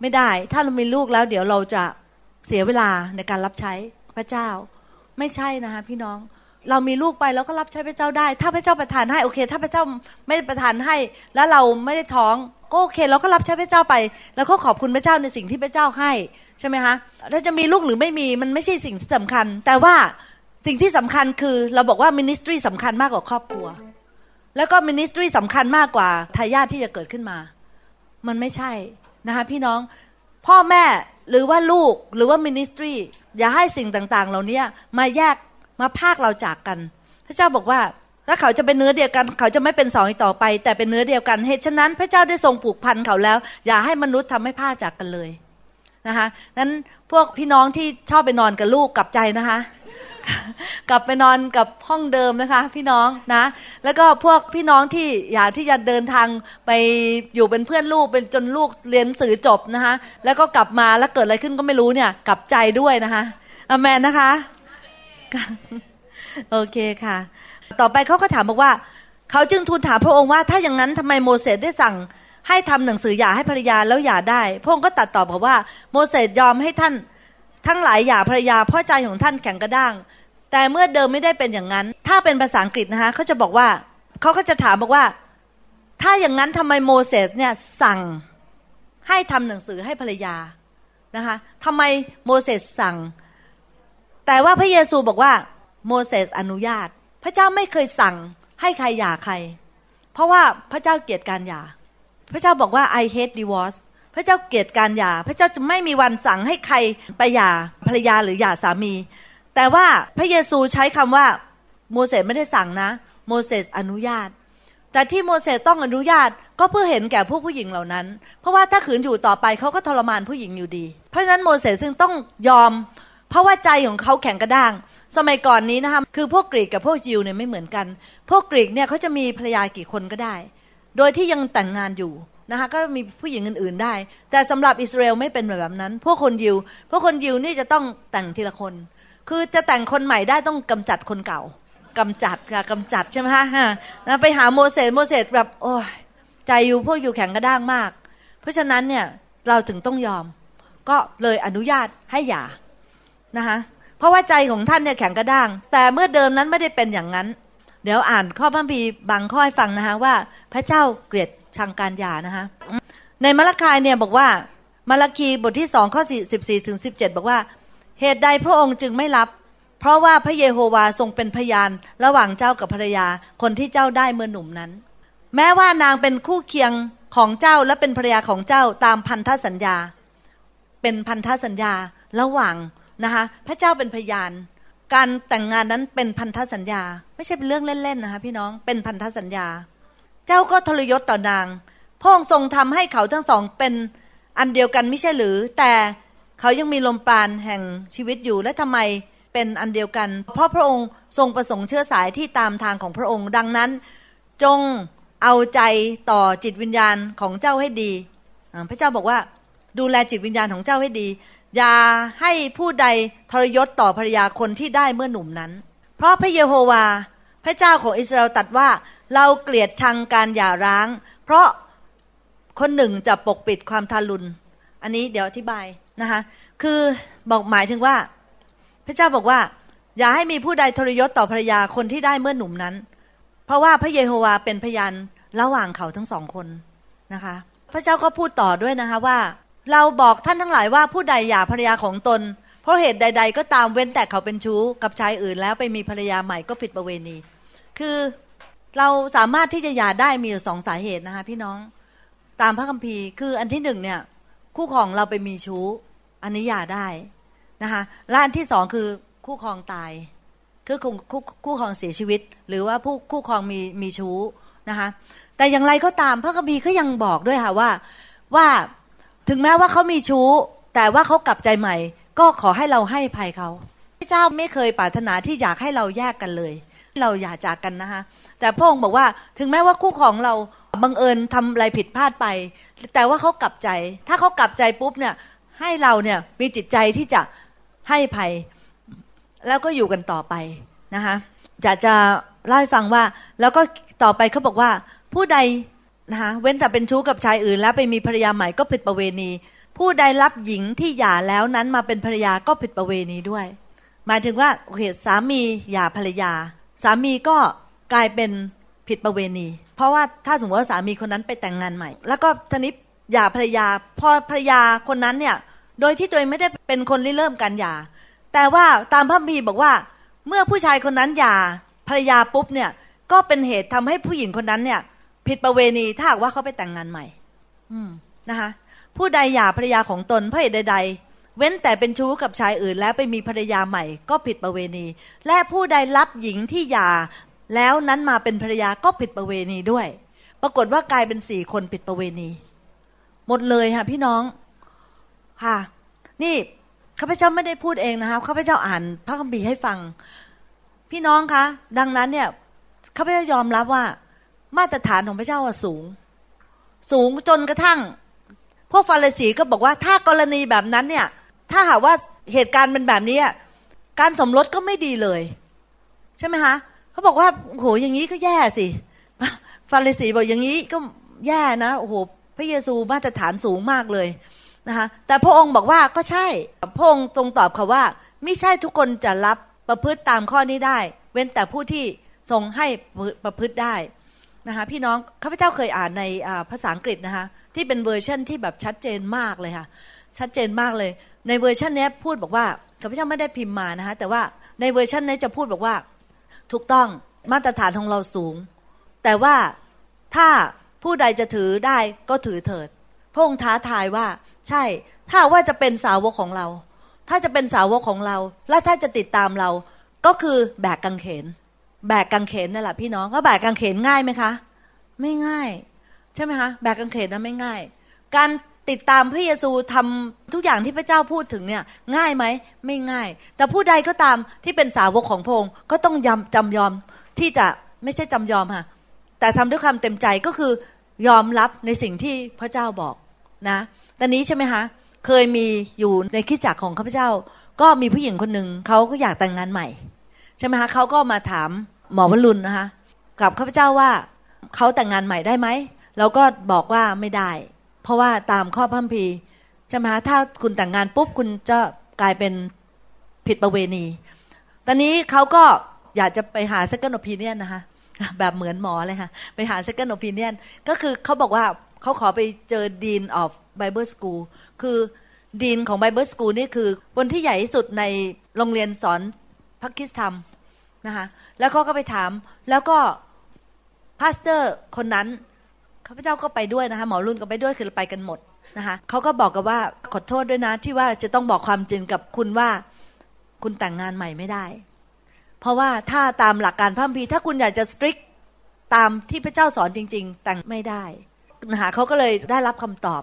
ไม่ได้ ถ้าเรามีลูกแล้ว เดี๋ยวเราจะ เสียเวลาในการรับใช้พระเจ้า ไม่ใช่นะคะพี่น้องเรามีลูกไปแล้วก็รับใช้พระเจ้าได้ ถ้าพระเจ้าประทานให้โอเค ถ้าพระเจ้าไม่ประทานให้ แล้วเราไม่ได้ท้องก็โอเค เราก็รับใช้พระเจ้าไป แล้วก็ขอบคุณพระเจ้าในสิ่งที่พระเจ้าให้ใช่ไหมคะถ้าจะมีลูกหรือไม่มีมันไม่ใช่สิ่งที่สำคัญ แต่ว่าสิ่งที่สำคัญคือเราบอกว่า ministry สำคัญมากกว่าครอบครัว แล้วก็ ministry สำคัญมากกว่าทายาทที่จะเกิดขึ้นมา มันไม่ใช่นะคะพี่น้อง พ่อแม่ หรือว่าลูกหรือว่า ministry อย่าให้สิ่งต่างๆ เหล่านี้มาแยกมาพรากเราจากกัน พระเจ้าบอกว่าถ้าเขาจะเป็นเนื้อเดียวกัน เขาจะไม่เป็นสองอีกต่อไป แต่เป็นเนื้อเดียวกันเหตุฉะนั้น พระเจ้าได้ทรงผูกพันเขาแล้ว อย่าให้มนุษย์ทำให้ภาคจากกันเลยนะคะนั้นพวกพี่น้องที่ชอบไปนอนกับลูกกลับใจนะคะ กลับไปนอนกับห้องเดิมนะคะ พี่น้องนะ แล้วก็พวกพี่น้องที่อยากที่จะเดินทางไปอยู่เป็นเพื่อนลูกเป็นจนลูกเรียนสื่อจบนะคะ แล้วก็กลับมาแล้วเกิดอะไรขึ้นก็ไม่รู้เนี่ย กลับใจด้วยนะคะอเมนนะคะโอเคค่ะ ต่อไปเขาก็ถามบอกว่า เขาจึงทูลถามพระองค์ว่า ถ้าอย่างนั้นทำไมโมเสสได้สั่งให้ทำหนังสือหย่าให้ภรรยาแล้วหย่าได้ พระองค์ก็ตัดตอบบอกว่า โมเสสยอมให้ท่าน ทั้งหลายหย่าภรรยาเพราะใจของท่านแข็งกระด้าง แต่เมื่อเดิมไม่ได้เป็นอย่างนั้น ถ้าเป็นภาษาอังกฤษนะคะเขาจะบอกว่าเขาก็จะถามบอกว่า ถ้าอย่างนั้นทำไมโมเสสเนี่ยสั่งให้ทำหนังสือให้ภรรยานะคะทำไมโมเสสสั่ง แต่ว่าพระเยซูบอกว่าโมเสสอนุญาต พระเจ้าไม่เคยสั่งให้ใครหย่าใคร เพราะว่าพระเจ้าเกลียดการหย่า พระเจ้าบอกว่า I hate divorce พระเจ้าเกลียดการหย่า พระเจ้าจะไม่มีวันสั่งให้ใครไปหย่าภรรยาหรือหย่าสามี แต่ว่าพระเยซูใช้คำว่าโมเสสไม่ได้สั่งนะ โมเสสอนุญาต แต่ที่โมเสสต้องอนุญาตก็เพื่อเห็นแก่พวกผู้หญิงเหล่านั้น เพราะว่าถ้าขืนอยู่ต่อไปเขาก็ทรมานผู้หญิงอยู่ดี เพราะฉะนั้นโมเสสจึงต้องยอม เพราะว่าใจของเขาแข็งกระด้าง สมัยก่อนนี้นะคะคือพวกกรีกกับพวกยิวเนี่ยไม่เหมือนกัน พวกกรีกเนี่ยเขาจะมีภรรยากี่คนก็ได้ โดยที่ยังแต่งงานอยู่ นะคะก็มีผู้หญิงอื่นๆได้ แต่สำหรับอิสราเอลไม่เป็นแบบนั้น พวกคนยิว พวกคนยิวนี่จะต้องแต่งทีละคน คือจะแต่งคนใหม่ได้ต้องกำจัดคนเก่ากำจัดค่ะกำจัดใช่ไหมฮะนะไปหาโมเสสโมเสสแบบโอ้ยใจอยู่พวกอยู่แข็งกระด้างมาก เพราะฉะนั้นเนี่ยเราถึงต้องยอม ก็เลยอนุญาตให้หย่านะคะเพราะว่าใจของท่านเนี่ยแข็งกระด้าง แต่เมื่อเดิมนั้นไม่ได้เป็นอย่างนั้น เดี๋ยวอ่านข้อพระพีบางข้อให้ฟังนะคะว่า พระเจ้าเกลียด ชังการหย่านะคะในมรคายเนี่ยบอกว่ามาลคีบทที่สองข้อสิบสี่ถึงสิบเจ็ดบอกว่า เหตุใดพระองค์จึงไม่รับ เพราะว่าพระเยโฮวาทรงเป็นพยาน ระหว่างเจ้ากับภรรยาคนที่เจ้าได้เมื่อหนุ่มนั้น แม้ว่านางเป็นคู่เคียงของเจ้าและเป็นภรรยาของเจ้าตามพันธสัญญา เป็นพันธสัญญาระหว่างนะคะพระเจ้าเป็นพยาน การแต่งงานนั้นเป็นพันธสัญญา ไม่ใช่เป็นเรื่องเล่นๆนะคะพี่น้องเป็นพันธสัญญา เจ้าก็ทรยศต่อนางพระองค์ทรงทำให้เขาทั้งสองเป็นอันเดียวกันไม่ใช่หรือ แต่เขายังมีลมปราณแห่งชีวิตอยู่และทำไมเป็นอันเดียวกัน เพราะพระองค์ทรงประสงค์เชื้อสายที่ตามทางของพระองค์ดังนั้น จงเอาใจต่อจิตวิญญาณของเจ้าให้ดี พระเจ้าบอกว่าดูแลจิตวิญญาณของเจ้าให้ดี อย่าให้ผู้ใดทรยศต่อภรรยาคนที่ได้เมื่อหนุ่มนั้น เพราะพระเยโฮวา พระเจ้าของอิสราเอลตัดว่า เราเกลียดชังการหย่าร้าง เพราะคนหนึ่งจะปกปิดความทารุณ อันนี้เดี๋ยวอธิบายนะคะ คือบอกหมายถึงว่า พระเจ้าบอกว่า อย่าให้มีผู้ใดทรยศต่อภรรยาคนที่ได้เมื่อหนุ่มนั้น เพราะว่าพระเยโฮวาเป็นพยานระหว่างเขาทั้งสองคนนะคะ พระเจ้าก็พูดต่อด้วยนะคะว่า เราบอกท่านทั้งหลายว่าผู้ใดหย่าภรรยาของตน เพราะเหตุใด ๆ ก็ตามเว้นแต่เขาเป็นชู้กับชายอื่นแล้วไปมีภรรยาใหม่ก็ผิดประเวณี คือ เราสามารถที่จะหย่าได้มีอยู่สองสาเหตุนะคะพี่น้องตามพระคัมภีร์คืออันที่หนึ่งเนี่ย คู่ครองเราไปมีชู้ อันนี้หย่าได้นะคะและอันที่สองคือคู่ครองตาย คือคู่คู่คู่ครองเสียชีวิต หรือว่าผู้คู่ครองมีมีชู้นะคะแต่อย่างไรก็ตามพระคัมภีร์ก็ยังบอกด้วยค่ะว่าว่าถึงแม้ว่าเขามีชู้ แต่ว่าเขากลับใจใหม่ ก็ขอให้เราให้ภัยเขาพระเจ้าไม่เคยปรารถนาที่อยากให้เราแยกกันเลย เราอย่าจากกันนะคะ แต่พระองค์บอกว่าถึงแม้ว่าคู่ของเราบังเอิญทำอะไรผิดพลาดไป แต่ว่าเขากลับใจ ถ้าเขากลับใจปุ๊บเนี่ย ให้เราเนี่ยมีจิตใจที่จะให้ภัย แล้วก็อยู่กันต่อไปนะคะอยากจะเล่าให้ฟังว่า แล้วก็ต่อไปเขาบอกว่า ผู้ใดนะคะเว้นแต่เป็นชู้กับชายอื่น แล้วไปมีภรรยาใหม่ก็ผิดประเวณี ผู้ใดรับหญิงที่หย่าแล้วนั้นมาเป็นภรรยาก็ผิดประเวณีด้วย หมายถึงว่าโอเคสามีหย่าภรรยา สามีก็ กลายเป็นผิดประเวณี เพราะว่าถ้าสมมติว่าสามีคนนั้นไปแต่งงานใหม่ แล้วก็ทนิปหย่าภรรยา พอภรรยาคนนั้นเนี่ย โดยที่ตัวเองไม่ได้เป็นคนริเริ่มการหย่า แต่ว่าตามพระบีบอกว่า เมื่อผู้ชายคนนั้นหย่าภรรยาปุ๊บเนี่ย ก็เป็นเหตุทำให้ผู้หญิงคนนั้นเนี่ย ผิดประเวณีถ้าหากว่าเขาไปแต่งงานใหม่ อืมนะคะ ผู้ใดหย่าภรรยาของตนเพราะเหตุใดเว้นแต่เป็นชู้กับชายอื่นแล้วไปมีภรรยาใหม่ก็ผิดประเวณี และผู้ใดรับหญิงที่หย่า แล้วนั้นมาเป็นภรรยาก็ผิดประเวณีด้วย ปรากฏว่ากลายเป็นสี่คนผิดประเวณี หมดเลยค่ะพี่น้องค่ะ นี่ข้าพเจ้าไม่ได้พูดเองนะคะข้าพเจ้าอ่านพระคัมภีร์ให้ฟัง พี่น้องคะดังนั้นเนี่ยข้าพเจ้ายอมรับว่ามาตรฐานของพระเจ้าสูง สูงจนกระทั่ง พวกฟาริสีก็บอกว่าถ้ากรณีแบบนั้นเนี่ย ถ้าหากว่าเหตุการณ์เป็นแบบนี้การสมรสก็ไม่ดีเลย ใช่ไหมคะ เขาบอกว่าโหอย่างนี้ก็แย่สิฟาริสีบอกอย่างนี้ก็แย่นะโอ้โหพระเยซูมาตรฐานสูงมากเลยนะคะแต่พระองค์บอกว่าก็ใช่พระองค์ตรงตอบเขาว่าไม่ใช่ทุกคนจะรับประพฤติตามข้อนี้ได้ เว้นแต่ผู้ที่ทรงให้ประพฤติได้นะคะพี่น้องข้าพเจ้าเคยอ่านในภาษาอังกฤษนะคะที่เป็นเวอร์ชันที่แบบชัดเจนมากเลยค่ะ ชัดเจนมากเลย ในเวอร์ชันนี้พูดบอกว่าข้าพเจ้าไม่ได้พิมพ์มานะคะแต่ว่าในเวอร์ชันนี้จะพูดบอกว่า ถูกต้องมาตรฐานของเราสูง แต่ว่าถ้าผู้ใดจะถือได้ก็ถือเถิด พระองค์ท้าทายว่า ใช่ ถ้าว่าจะเป็นสาวกของเรา ถ้าจะเป็นสาวกของเรา และถ้าจะติดตามเรา ก็คือแบกกังเขน แบกกังเขนนั่นแหละพี่น้องก็แบกกังเขนง่ายไหมคะ ไม่ง่าย ใช่ไหมคะ แบกกังเขนนะไม่ง่าย การ ติดตามพระเยซูทำทุกอย่างที่พระเจ้าพูดถึงเนี่ยง่ายไหมไม่ง่าย แต่ผู้ใดก็ตามที่เป็นสาวกของพระองค์ก็ต้องยำจำยอมที่จะไม่ใช่จำยอมค่ะแต่ทำด้วยความเต็มใจก็คือยอมรับในสิ่งที่พระเจ้าบอกนะตอนนี้ใช่ไหมคะเคยมีอยู่ในคิดจักรของข้าพเจ้า ก็มีผู้หญิงคนหนึ่งเขาก็อยากแต่งงานใหม่ใช่ไหมคะเขาก็มาถามหมอวรุณนะคะกับข้าพเจ้าว่าเขาแต่งงานใหม่ได้ไหมเราก็บอกว่าไม่ได้ เพราะว่าตามข้อพัมพีใช่ไหมคะถ้าคุณแต่งงานปุ๊บคุณจะกลายเป็นผิดประเวณี ตอนนี้เขาก็อยากจะไปหา second opinion นะคะแบบเหมือนหมอเลยค่ะ ไปหา second opinion ก็คือเขาบอกว่าเขาขอไปเจอ dean of Bible School คือ dean ของ Bible School นี่คือคนที่ใหญ่ที่สุดในโรงเรียนสอนพระคริสตธรรมนะคะแล้วเขาก็ไปถามแล้วก็ pastor คนนั้น ข้าพเจ้าก็ไปด้วยนะคะ หมอวรุณก็ไปด้วยคือไปกันหมดนะคะเขาก็บอกกับว่าขอโทษด้วยนะ ที่ว่าจะต้องบอกความจริงกับคุณว่าคุณแต่งงานใหม่ไม่ได้ เพราะว่าถ้าตามหลักการพระคัมภีถ้าคุณอยากจะสตริกตามที่พระเจ้าสอนจริง ๆ แต่งไม่ได้นะคะเขาก็เลยได้รับคำตอบ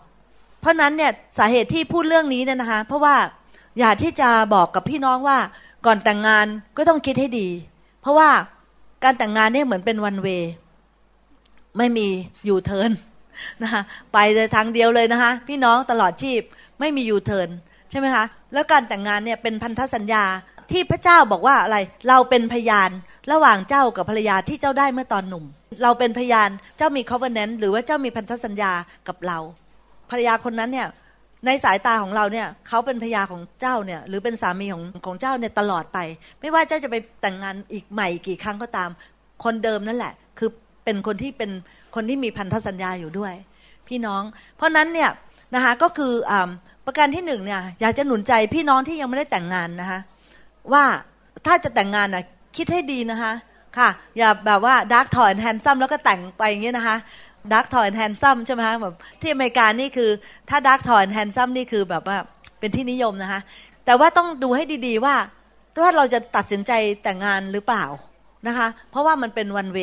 เพราะนั้นเนี่ยสาเหตุที่พูดเรื่องนี้เนี่ยนะคะ เพราะว่าอยากที่จะบอกกับพี่น้องว่าก่อนแต่งงานก็ต้องคิดให้ดี เพราะว่าการแต่งงานเนี่ยเหมือนเป็นวันเว ไม่มียูเทิร์นนะคะไปเลยทางเดียวเลยนะคะพี่น้องตลอดชีพไม่มียูเทิร์นใช่ไหมคะแล้วการแต่งงานเนี่ยเป็นพันธสัญญาที่พระเจ้าบอกว่าอะไรเราเป็นพยานระหว่างเจ้ากับภรรยาที่เจ้าได้เมื่อตอนหนุ่ม เราเป็นพยานเจ้ามี covenant หรือว่าเจ้ามีพันธสัญญากับเรา ภรรยาคนนั้นเนี่ยในสายตาของเราเนี่ยเขาเป็นภรรยาของเจ้าเนี่ยหรือเป็นสามีของของเจ้าเนี่ยตลอดไป ไม่ว่าเจ้าจะไปแต่งงานอีกใหม่กี่ครั้งก็ตาม คนเดิมนั่นแหละ คือ เป็นคนที่เป็นคนที่มีพันธสัญญาอยู่ด้วย พี่น้อง เพราะนั้นเนี่ยนะคะก็คืออประการที่หนึ่งเนี่ยอยากจะหนุนใจพี่น้องที่ยังไม่ได้แต่งงานนะคะว่าถ้าจะแต่งงานนะคิดให้ดีนะคะค่ะอย่าแบบว่า dark tall handsome แล้วก็แต่งไปอย่างเงี้ยนะคะ dark tall handsome ใช่ไหมคะแบบที่อเมริกานี่คือถ้า dark tall handsome นี่คือแบบว่าเป็นที่นิยมนะคะแต่ว่าต้องดูให้ดีๆว่าว่าเราจะตัดสินใจแต่งงานหรือเปล่านะคะ เพราะว่ามันเป็นวันเว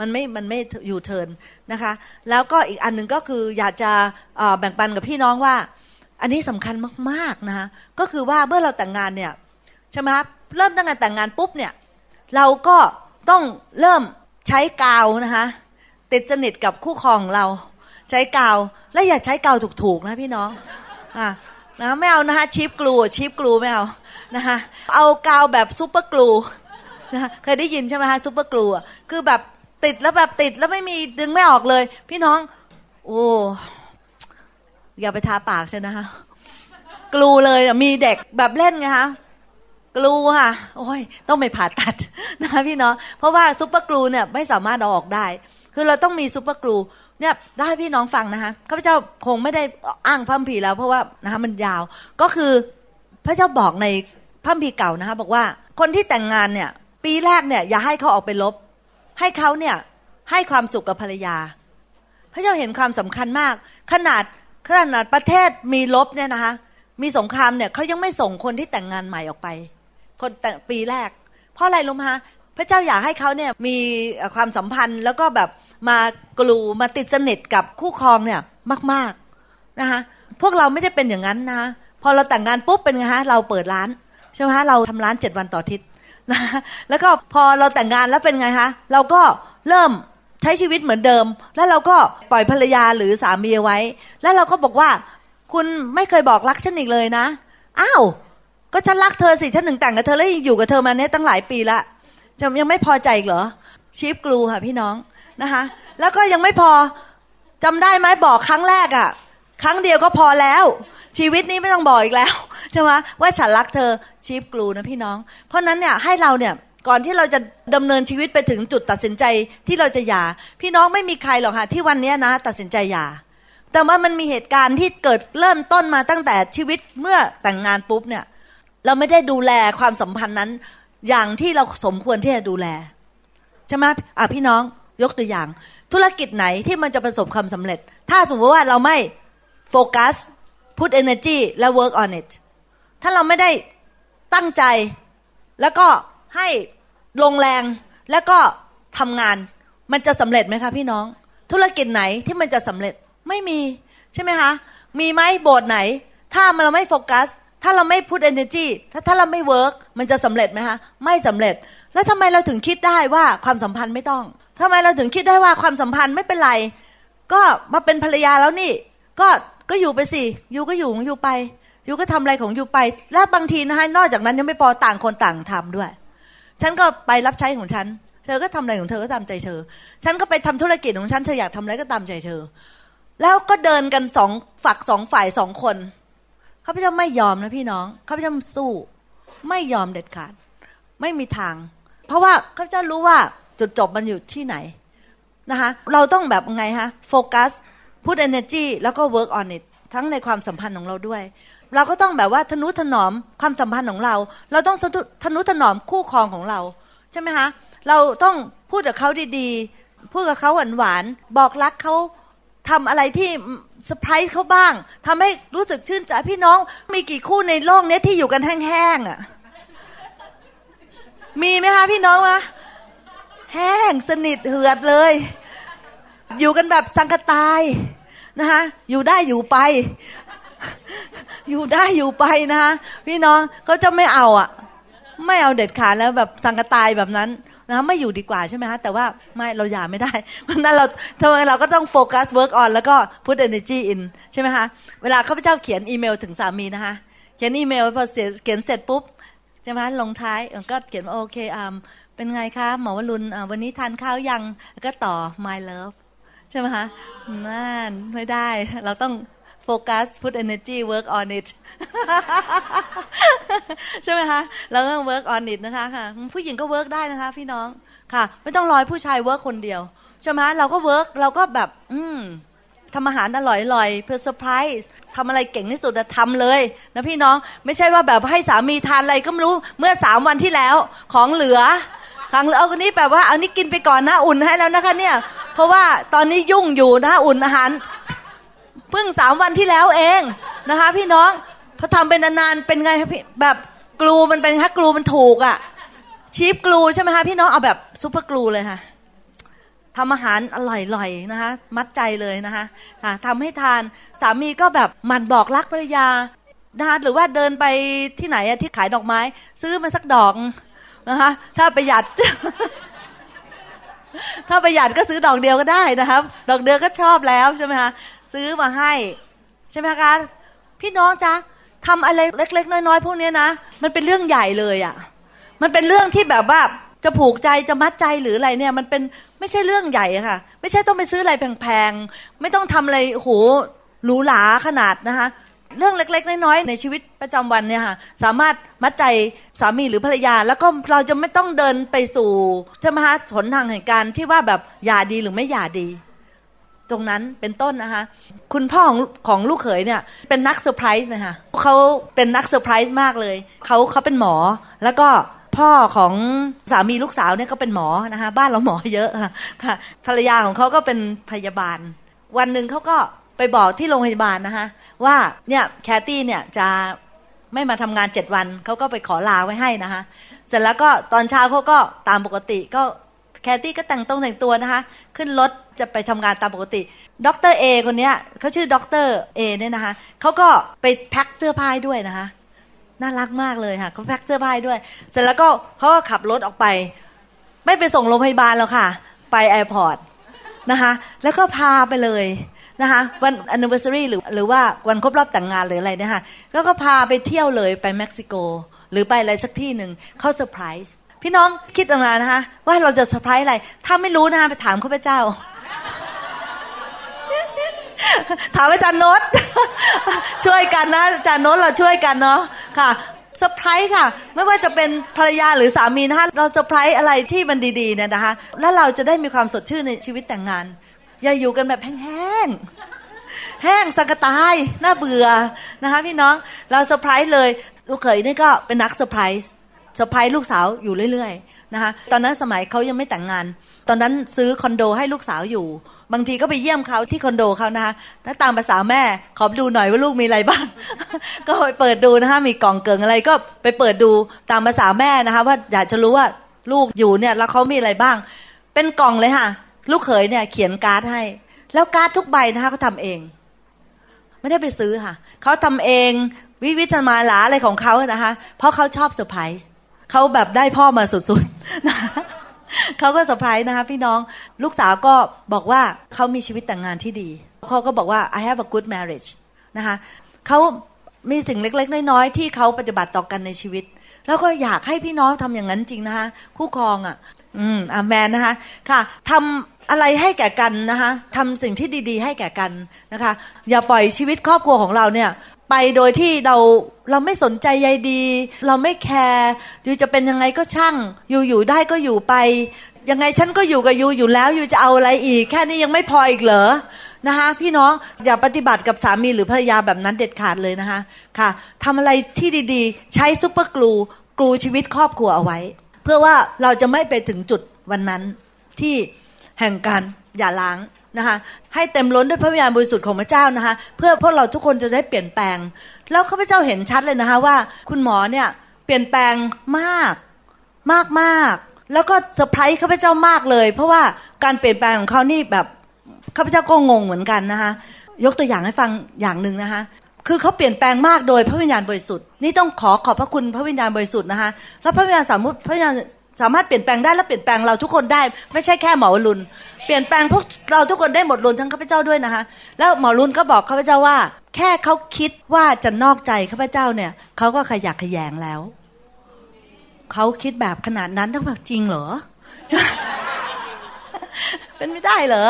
มันไม่มันไม่อยู่เทินนะคะ แล้วก็อีกอันหนึ่งก็คืออยากจะแบ่งปันกับพี่น้องว่า อันนี้สำคัญมากๆนะคะก็คือว่าเมื่อเราแต่งงานเนี่ยใช่ไหมครับเริ่มตั้งแต่แต่งงานปุ๊บเนี่ยเราก็ต้องเริ่มใช้กาวนะคะติดสนิทกับคู่ครองเราใช้กาว และอย่าใช้กาวถูกๆนะพี่น้องอะนะไม่เอานะคะ cheap glue cheap glue ไม่เอานะคะเอากาวแบบ super glue นะเคยได้ยินใช่ไหมคะ super glue คือแบบ ติดแล้วแบบติดแล้วไม่มีดึงไม่ออกเลย พี่น้อง โอ้อย่าไปทาปากใช่นะคะ glue เลยมีเด็กแบบเล่นไงคะ glue ค่ะ โอ้ย ต้องไปผ่าตัดนะคะพี่น้อง เพราะว่า super glue เนี่ยไม่สามารถเอาออกได้ คือเราต้องมีซุปเปอร์กลูเนี่ยได้พี่น้องฟังนะคะข้าพเจ้าคงไม่ได้อ้างพระคัมภีแล้วเพราะว่านะคะมันยาว ก็คือพระเจ้าบอกในพระคัมภีเก่านะคะบอกว่าคนที่แต่งงานเนี่ย ปีแรกเนี่ยอย่าให้เขาออกไปลบ ให้เขาเนี่ยให้ความสุขกับภรรยา พระเจ้าเห็นความสำคัญมาก ขนาดขนาดประเทศมีลบเนี่ยนะคะมีสงครามเนี่ยเขายังไม่ส่งคนที่แต่งงานใหม่ออกไป คนแต่ปีแรก เพราะอะไรรู้ไหมคะพระเจ้าอยากให้เขาเนี่ยมีความสัมพันธ์แล้วก็แบบมากลูมาติดสนิทกับคู่ครองเนี่ยมากๆนะคะพวกเราไม่ได้เป็นอย่างนั้นนะพอเราแต่งงานปุ๊บเป็นไงฮะเราเปิดร้านใช่ไหมฮะเราทำร้านเจ็ดวันต่ออาทิตย์ นะแล้วก็พอเราแต่งงานแล้วเป็นไงฮะเราก็เริ่มใช้ชีวิตเหมือนเดิม แล้วเราก็ปล่อยภรรยาหรือสามีไว้ แล้วเราก็บอกว่า คุณไม่เคยบอกรักฉันอีกเลยนะอ้าวก็ฉันรักเธอสิฉันหนึ่งแต่งกับเธอแล้วอยู่กับเธอมาเนี่ยตั้งหลายปีละจะยังไม่พอใจอีกเหรอชีฟกลูค่ะพี่น้องนะคะ แล้วก็ยังไม่พอจำได้ไหมบอกครั้งแรกอะ่ะ ครั้งเดียวก็พอแล้ว ชีวิตนี้ไม่ต้องบอกอีกแล้วใช่ไหมว่าฉันรักเธอชีฟกลูนะพี่น้อง เพราะนั้นเนี่ยให้เราเนี่ยก่อนที่เราจะดำเนินชีวิตไปถึงจุดตัดสินใจที่เราจะหย่าพี่น้องไม่มีใครหรอกค่ะที่วันนี้นะ ตัดสินใจหย่าแต่ว่ามันมีเหตุการณ์ที่เกิดเริ่มต้นมาตั้งแต่ชีวิตเมื่อแต่งงานปุ๊บเนี่ย เราไม่ได้ดูแลความสัมพันธ์นั้น อย่างที่เราสมควรที่จะดูแลใช่ไหมอะพี่น้องยกตัวอย่าง ธุรกิจไหนที่มันจะประสบความสำเร็จ ถ้าสมมติว่าเราไม่โฟกัส put energy และ work on it ถ้าเราไม่ได้ตั้งใจ แล้วก็ให้ลงแรงแล้วก็ทำงาน มันจะสำเร็จไหมคะพี่น้อง ธุรกิจไหนที่มันจะสำเร็จไม่มีใช่ไหมคะมีไหมโบสถ์ไหน ถ้าเราไม่โฟกัส ถ้าเราไม่ put energy ถ้าถ้าเราไม่ work มันจะสำเร็จไหมคะไม่สำเร็จ แล้วทำไมเราถึงคิดได้ว่าความสัมพันธ์ไม่ต้องทำไมเราถึงคิดได้ว่าความสัมพันธ์ไม่เป็นไร ก็มาเป็นภรรยาแล้วนี่ ก็ ก็อยู่ไปสิอยู่ก็อยู่ของอยู่ไปอยู่ก็ทำอะไรของอยู่ไป แล้วบางทีนะคะนอกจากนั้นยังไม่พอต่างคนต่างทำด้วย ฉันก็ไปรับใช้ของฉัน เธอก็ทำอะไรของเธอก็ตามใจเธอ ฉันก็ไปทำธุรกิจของฉัน เธออยากทำอะไรก็ตามใจเธอ แล้วก็เดินกันสองฝักสองฝ่ายสองคนข้าพเจ้าไม่ยอมนะพี่น้องข้าพเจ้าสู้ ไม่ยอมเด็ดขาด ไม่มีทาง เพราะว่าข้าพเจ้ารู้ว่าจุดจบมันอยู่ที่ไหนนะคะเราต้องแบบไงฮะโฟกัส พุท energy แล้วก็ work on it ทั้งในความสัมพันธ์ของเราด้วย เราก็ต้องแบบว่าทนุถนอมความสัมพันธ์ของเรา เราต้องทนุถนอมคู่ครองของเรา ใช่ไหมคะเราต้องพูดกับเขาดีๆ พูดกับเขาหวานๆ บอกรักเขาทำอะไรที่เซอร์ไพรส์เขาบ้างทำให้รู้สึกชื่นใจพี่น้องมีกี่คู่ในโลกนี้ที่อยู่กันแห้งๆอะมีไหมคะพี่น้องวะแห้งสนิทเหือดเลย อยู่กันแบบสังกตายนะคะอยู่ได้อยู่ไป อยู่ได้อยู่ไปนะคะพี่น้องเขาจะไม่เอาอะ ไม่เอาเด็ดขาดแล้วแบบสังกตายแบบนั้นนะไม่อยู่ดีกว่าใช่ไหมคะแต่ว่าไม่เราหย่าไม่ได้เพราะนั้นเราทำไมเราก็ต้องโฟกัส work on แล้วก็ put energy in ใช่ไหมคะเวลาข้าพเจ้าเขียนอีเมลถึงสามีนะคะเขียนอีเมลพอเขียนเสร็จปุ๊บใช่ไหมลงท้ายก็เขียนว่าโอเคอ่าเป็นไงคะหมอวรุณวันนี้ทานข้าวยังก็ต่อ my love ช่ไหมคะนั่นไม่ได้ เราต้องโฟกัส put energy work on it ใช่ไหมคะเราต้อง work on it นะคะค่ะผู้หญิงก็ work ได้นะคะ พี่น้องค่ะ ไม่ต้องรอผู้ชาย work คนเดียว ใช่ไหมเราก็ work เราก็แบบ อืมทำอาหารอร่อยๆเพื่อเซอร์ไพรส์ทำอะไรเก่งที่สุดทำเลยนะพี่น้องไม่ใช่ว่าแบบให้สามีทานอะไรก็ไม่รู้เมื่อสามวันที่แล้วของเหลือ ครั้งเอาคนนี้แบบว่าเอานี้กินไปก่อนนะอุ่นให้แล้วนะคะ เนี่ย เพราะว่าตอนนี้ยุ่งอยู่นะอุ่นอาหารเพิ่งสามวันที่แล้วเองนะคะ พี่น้องพอทำเป็นนานๆเป็นไงพี่แบบ glue มันเป็นคะ glue มันถูกอะ่ะ cheap glue ใช่ไหมคะพี่น้องเอาแบบ super glue เลยค่ะทำอาหารอร่อยๆนะคะ มัดใจเลยนะคะทำให้ทานสามีก็แบบมันบอกรักภรรยานะคะหรือว่าเดินไปที่ไหนที่ขายดอกไม้ ซื้อมาสักดอก นะคะถ้าประหยัด ถ้าประหยัดก็ซื้อดอกเดียวก็ได้นะครับ ดอกเดียวก็ชอบแล้วใช่ไหมคะซื้อมาให้ ใช่ไหมคะพี่น้องจ๊ะทำอะไรเล็ก ๆ น้อยๆพวกนี้นะมันเป็นเรื่องใหญ่เลยอะ่ะ มันเป็นเรื่องที่แบบว่าจะผูกใจจะมัดใจหรืออะไรเนี่ย มันเป็นไม่ใช่เรื่องใหญ่ค่ะ ไม่ใช่ต้องไปซื้ออะไรแพงๆไม่ต้องทำอะไรโหหรูหราขนาดนะคะ เรื่องเล็ก ๆ น้อยๆในชีวิตประจำวันเนี่ยค่ะสามารถมัดใจสามีหรือภรรยา แล้วก็เราจะไม่ต้องเดินไปสู่ใช่ไหมคะหนทางแห่งการที่ว่าแบบหย่าดีหรือไม่หย่าดี ตรงนั้นเป็นต้นนะคะ คุณพ่อของของลูกเขยเนี่ยเป็นนักเซอร์ไพรส์นะคะเขาเป็นนักเซอร์ไพรส์มากเลยเขาเขาเป็นหมอแล้วก็พ่อของสามีลูกสาวเนี่ยก็เป็นหมอนะคะ บ้านเราหมอเยอะค่ะภรรยาของเขาก็เป็นพยาบาล วันหนึ่งเขาก็ ไปบอกที่โรงพยาบาลนะคะว่าเนี่ยแคตตี้เนี่ยจะไม่มาทำงานเจ็ดวันเขาก็ไปขอลาไว้ให้นะคะ เสร็จแล้วก็ตอนเช้าเขาก็ตามปกติก็แคตตี้ก็แต่งตรงแต่งตัวนะคะ ขึ้นรถจะไปทำงานตามปกติด็อกเตอร์เอคนนี้เขาชื่อด็อกเตอร์เอเนี่ยนะคะเขาก็ไปแพ็คเสื้อผ้าด้วยนะคะ น่ารักมากเลยค่ะเขาแพ็คเสื้อผ้าด้วย เสร็จแล้วก็เขาก็ขับรถออกไป ไม่ไปส่งโรงพยาบาลแล้วค่ะ ไป airport นะคะ แล้วก็พาไปเลย นะคะวัน anniversary หรือหรือว่าวันครบรอบแต่งงานหรืออะไรนี่ยค่ะแล้วก็พาไปเที่ยวเลยไปเม็กซิโก หรือไปอะไรสักที่หนึ่งเขาเซอร์ไพรส์พี่น้องคิดออกมานะคะว่าเราจะเซอร์ไพรส์อะไร ถ้าไม่รู้นะคะไปถามข้าพเจ้า ถามอาจารย์โนตช่วยกันนะอาจารย์โนตเราช่วยกันเนาะค่ะเซอร์ไพรส์ค่ะ ไม่ว่าจะเป็นภรรยาหรือสามีนะคะเราเซอร์ไพรส์อะไรที่มันดีๆเนี่ยนะคะ แล้วเราจะได้มีความสดชื่นในชีวิตแต่งงาน อย่าอยู่กันแบบแห้งๆแห้งซังกะตายน่าเบื่อนะคะพี่น้องเราเซอร์ไพรส์เลยลูกเขยนี่ก็เป็นนักเซอร์ไพรส์เซอร์ไพรส์ลูกสาวอยู่เรื่อยๆนะคะตอนนั้นสมัยเขายังไม่แต่งงาน ตอนนั้นซื้อคอนโดให้ลูกสาวอยู่ บางทีก็ไปเยี่ยมเขาที่คอนโดเขานะคะแล้วตามประสาแม่ขอดูหน่อยว่าลูกมีอะไรบ้าง ก็ไปเปิดดูนะคะมีกล่องเกิงอะไรก็ไปเปิดดูตามประสาแม่นะคะว่าอยากจะรู้ว่าลูกอยู่เนี่ยแล้วเขามีอะไรบ้าง เป็นกล่องเลยค่ะ ลูกเขยเนี่ย เขียนการ์ดให้ แล้วการ์ดทุกใบนะคะเขาทำเอง ไม่ได้ไปซื้อค่ะเขาทำเองวิวิธมาลาอะไรของเขานะคะ เพราะเขาชอบเซอร์ไพรส์เขาแบบได้พ่อมาสุดๆนะเขาก็เซอร์ไพรส์นะคะพี่น้องลูกสาวก็บอกว่าเขามีชีวิตแต่งงานที่ดีเขาก็บอกว่า I have a good marriage นะคะเขามีสิ่งเล็ก ๆ น้อยๆที่เขาปฏิบัติต่อกันในชีวิต แล้วก็อยากให้พี่น้องทำอย่างนั้นจริงนะคะคู่ครองอะ อืมอาแมนนะคะ ค่ะทำ อะไรให้แก่กันนะคะทำสิ่งที่ดี ๆ ให้แก่กันนะคะ อย่าปล่อยชีวิตครอบครัวของเราเนี่ย ไปโดยที่เราเราไม่สนใจใยดี เราไม่แคร์อยู่จะเป็นยังไงก็ช่าง อยู่อยู่ได้ก็อยู่ไป ยังไงฉันก็อยู่กับยูอยู่แล้วยูจะเอาอะไรอีก แค่นี้ยังไม่พออีกเหรอนะคะพี่น้องอย่าปฏิบัติกับสามีหรือภรรยาแบบนั้นเด็ดขาดเลยนะคะค่ะทำอะไรที่ดีๆ ใช้ซุปเปอร์กลูกลูชีวิตครอบครัวเอาไว้ เพื่อว่าเราจะไม่ไปถึงจุดวันนั้นที่ แห่งการอย่าล้างนะคะให้เต็มล้นด้วยพระวิญญาณบริสุทธิ์ของพระเจ้านะคะเพื่อพวกเราทุกคนจะได้เปลี่ยนแปลง แล้วข้าพเจ้าเห็นชัดเลยนะคะว่าคุณหมอเนี่ยเปลี่ยนแปลงมากมากมากแล้วก็เซอร์ไพรส์ข้าพเจ้ามากเลย เพราะว่าการเปลี่ยนแปลงของเขานี่แบบข้าพเจ้าก็งงเหมือนกันนะคะยกตัวอย่างให้ฟังอย่างหนึ่งนะคะคือเขาเปลี่ยนแปลงมากโดยพระวิญญาณบริสุทธิ์นี่ต้องขอขอบพระคุณพระวิญญาณบริสุทธิ์นะคะแล้วพระวิญญาณสามมุติพระวิญญาณ สามารถเปลี่ยนแปลงได้และเปลี่ยนแปลงเราทุกคนได้ ไม่ใช่แค่หมอรุนเปลี่ยนแปลงพวกเราทุกคนได้หมดรุนทั้งข้าพเจ้าด้วยนะคะ แล้วหมอรุนก็บอกข้าพเจ้าว่า แค่เขาคิดว่าจะนอกใจข้าพเจ้าเนี่ยเขาก็ขยักขยงแล้วเขาคิดแบบขนาดนั้นต้องแบบจริงเหรอเป็นไม่ได้เหรอ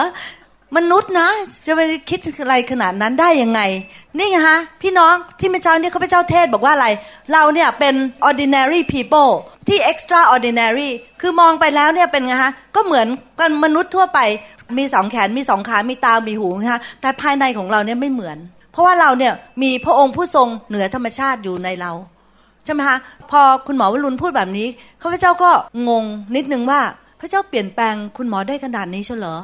มนุษย์นะ จะไปคิดอะไรขนาดนั้นได้ยังไง นี่ไงฮะ พี่น้องที่เมื่อเช้านี้ข้าพเจ้าเทศบอกว่าอะไร เราเนี่ยเป็น ordinary people ที่ extraordinary คือมองไปแล้วเนี่ยเป็นไงฮะ ก็เหมือนกันมนุษย์ทั่วไป มีสองแขน มีสองขา มีตา มีหูนะฮะ แต่ภายในของเราเนี่ยไม่เหมือน เพราะว่าเราเนี่ยมีพระองค์ผู้ทรงเหนือธรรมชาติอยู่ในเราใช่ไหมคะพอคุณหมอวรุณพูดแบบนี้ข้าพเจ้าก็งงนิดนึงว่า พระเจ้าเปลี่ยนแปลงคุณหมอได้ขนาดนี้เฉลอ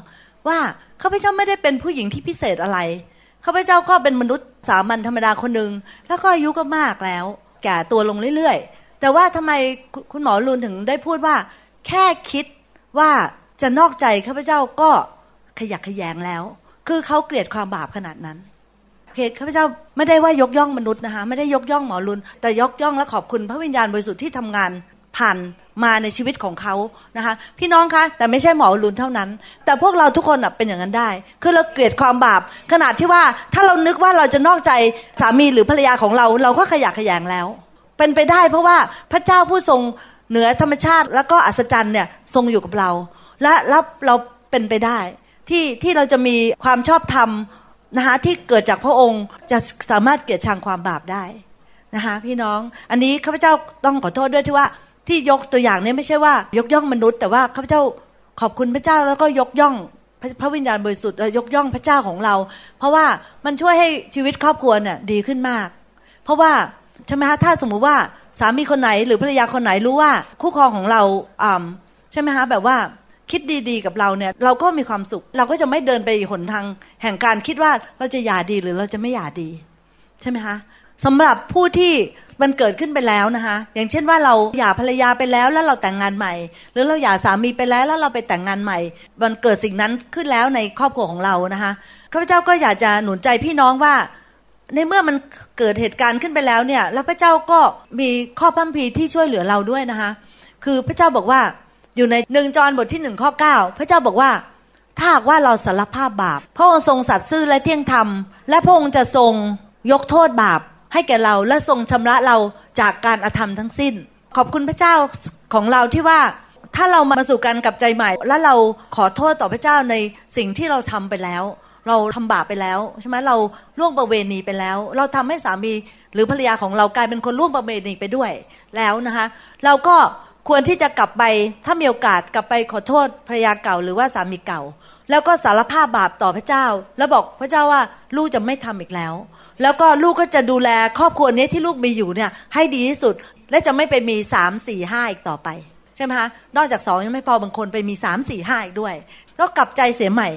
ว่า ข้าพเจ้าไม่ได้เป็นผู้หญิงที่พิเศษอะไรข้าพเจ้าก็เป็นมนุษย์สามัญธรรมดาคนหนึ่งแล้วก็อายุก็มากแล้ว แก่ตัวลงเรื่อยๆ แต่ว่าทำไมคุณหมอรุนถึงได้พูดว่า แค่คิดว่าจะนอกใจข้าพเจ้าก็ขยักขยงแล้ว คือเขาเกลียดความบาปขนาดนั้นโอเคข้าพเจ้าไม่ได้ว่ายกย่องมนุษย์นะคะไม่ได้ยกย่องหมอรุนแต่ยกย่องและขอบคุณพระวิญญาณบริสุทธิ์ที่ทำงานผ่าน มาในชีวิตของเขานะคะ พี่น้องคะแต่ไม่ใช่หมอลุนเท่านั้น แต่พวกเราทุกคนเป็นอย่างนั้นได้ คือเราเกลียดความบาปขนาดที่ว่าถ้าเรานึกว่าเราจะนอกใจสามีหรือภรรยาของเรา เราก็ขยะขยงแล้ว เป็นไปได้เพราะว่าพระเจ้าผู้ทรงเหนือธรรมชาติ แล้วก็อัศจรรย์เนี่ยทรงอยู่กับเรา และแล้วเราเป็นไปได้ ที่ที่เราจะมีความชอบธรรมนะคะที่เกิดจากพระองค์จะสามารถเกลียดชังความบาปได้นะคะพี่น้องอันนี้ข้าพเจ้าต้องขอโทษด้วยที่ว่า ที่ยกตัวอย่างนี้ไม่ใช่ว่ายกย่องมนุษย์ แต่ว่าข้าพเจ้าขอบคุณพระเจ้าแล้วก็ยกย่องพระวิญญาณบริสุทธิ์ยกย่องพระเจ้าของเรา เพราะว่ามันช่วยให้ชีวิตครอบครัวเนี่ยดีขึ้นมาก เพราะว่าใช่ไหมคะถ้าสมมุติว่าสามีคนไหนหรือภรรยาคนไหนรู้ว่าคู่ครองของเราอ่าใช่ไหมคะแบบว่าคิดดีๆกับเราเนี่ยเราก็มีความสุข เราก็จะไม่เดินไปหนทาง แห่งการคิดว่าเราจะหย่าดีหรือเราจะไม่หย่าดี ใช่ไหมคะสำหรับผู้ที่ มันเกิดขึ้นไปแล้วนะคะ อย่างเช่นว่าเราหย่าภรรยาไปแล้วแล้วเราแต่งงานใหม่ หรือเราหย่าสามีไปแล้วแล้วเราไปแต่งงานใหม่ มันเกิดสิ่งนั้นขึ้นแล้วในครอบครัวของเรานะคะข้าพเจ้าก็อยากจะหนุนใจพี่น้องว่า ในเมื่อมันเกิดเหตุการณ์ขึ้นไปแล้วเนี่ย แล้วพระเจ้าก็มีข้อพัมพีที่ช่วยเหลือเราด้วยนะคะ คือพระเจ้าบอกว่าอยู่ในหนึ่งจอนบทที่หนึ่งข้อเก้าพระเจ้าบอกว่าถ้าหากว่าเราสารภาพบาป พระองค์ทรงสัตย์ซื่อและเที่ยงธรรม และพระองค์จะทรงยกโทษบาป ให้แก่เราและทรงชำระเราจากการอธรรมทั้งสิ้น ขอบคุณพระเจ้าของเราที่ว่าถ้าเรามาสู่การกลับใจใหม่ และเราขอโทษต่อพระเจ้าในสิ่งที่เราทำไปแล้ว เราทำบาปไปแล้วใช่ไหมเราล่วงประเวณีไปแล้ว เราทำให้สามีหรือภรรยาของเรากลายเป็นคนล่วงประเวณีไปด้วยแล้วนะคะ เราก็ควรที่จะกลับไปถ้ามีโอกาสกลับไปขอโทษภรรยาเก่าหรือว่าสามีเก่า แล้วก็สารภาพบาปต่อพระเจ้า แล้วบอกพระเจ้าว่าลูกจะไม่ทำอีกแล้ว แล้วก็ลูกก็จะดูแลครอบครัวนี้ที่ลูกมีอยู่เนี่ยให้ดีที่สุด และจะไม่ไปมีสามสี่ห้าอีกต่อไป ใช่ไหมคะ นอกจากสองยังไม่พอบางคนไปมีสามสี่ห้าอีกด้วย ก็กลับใจเสียใหม่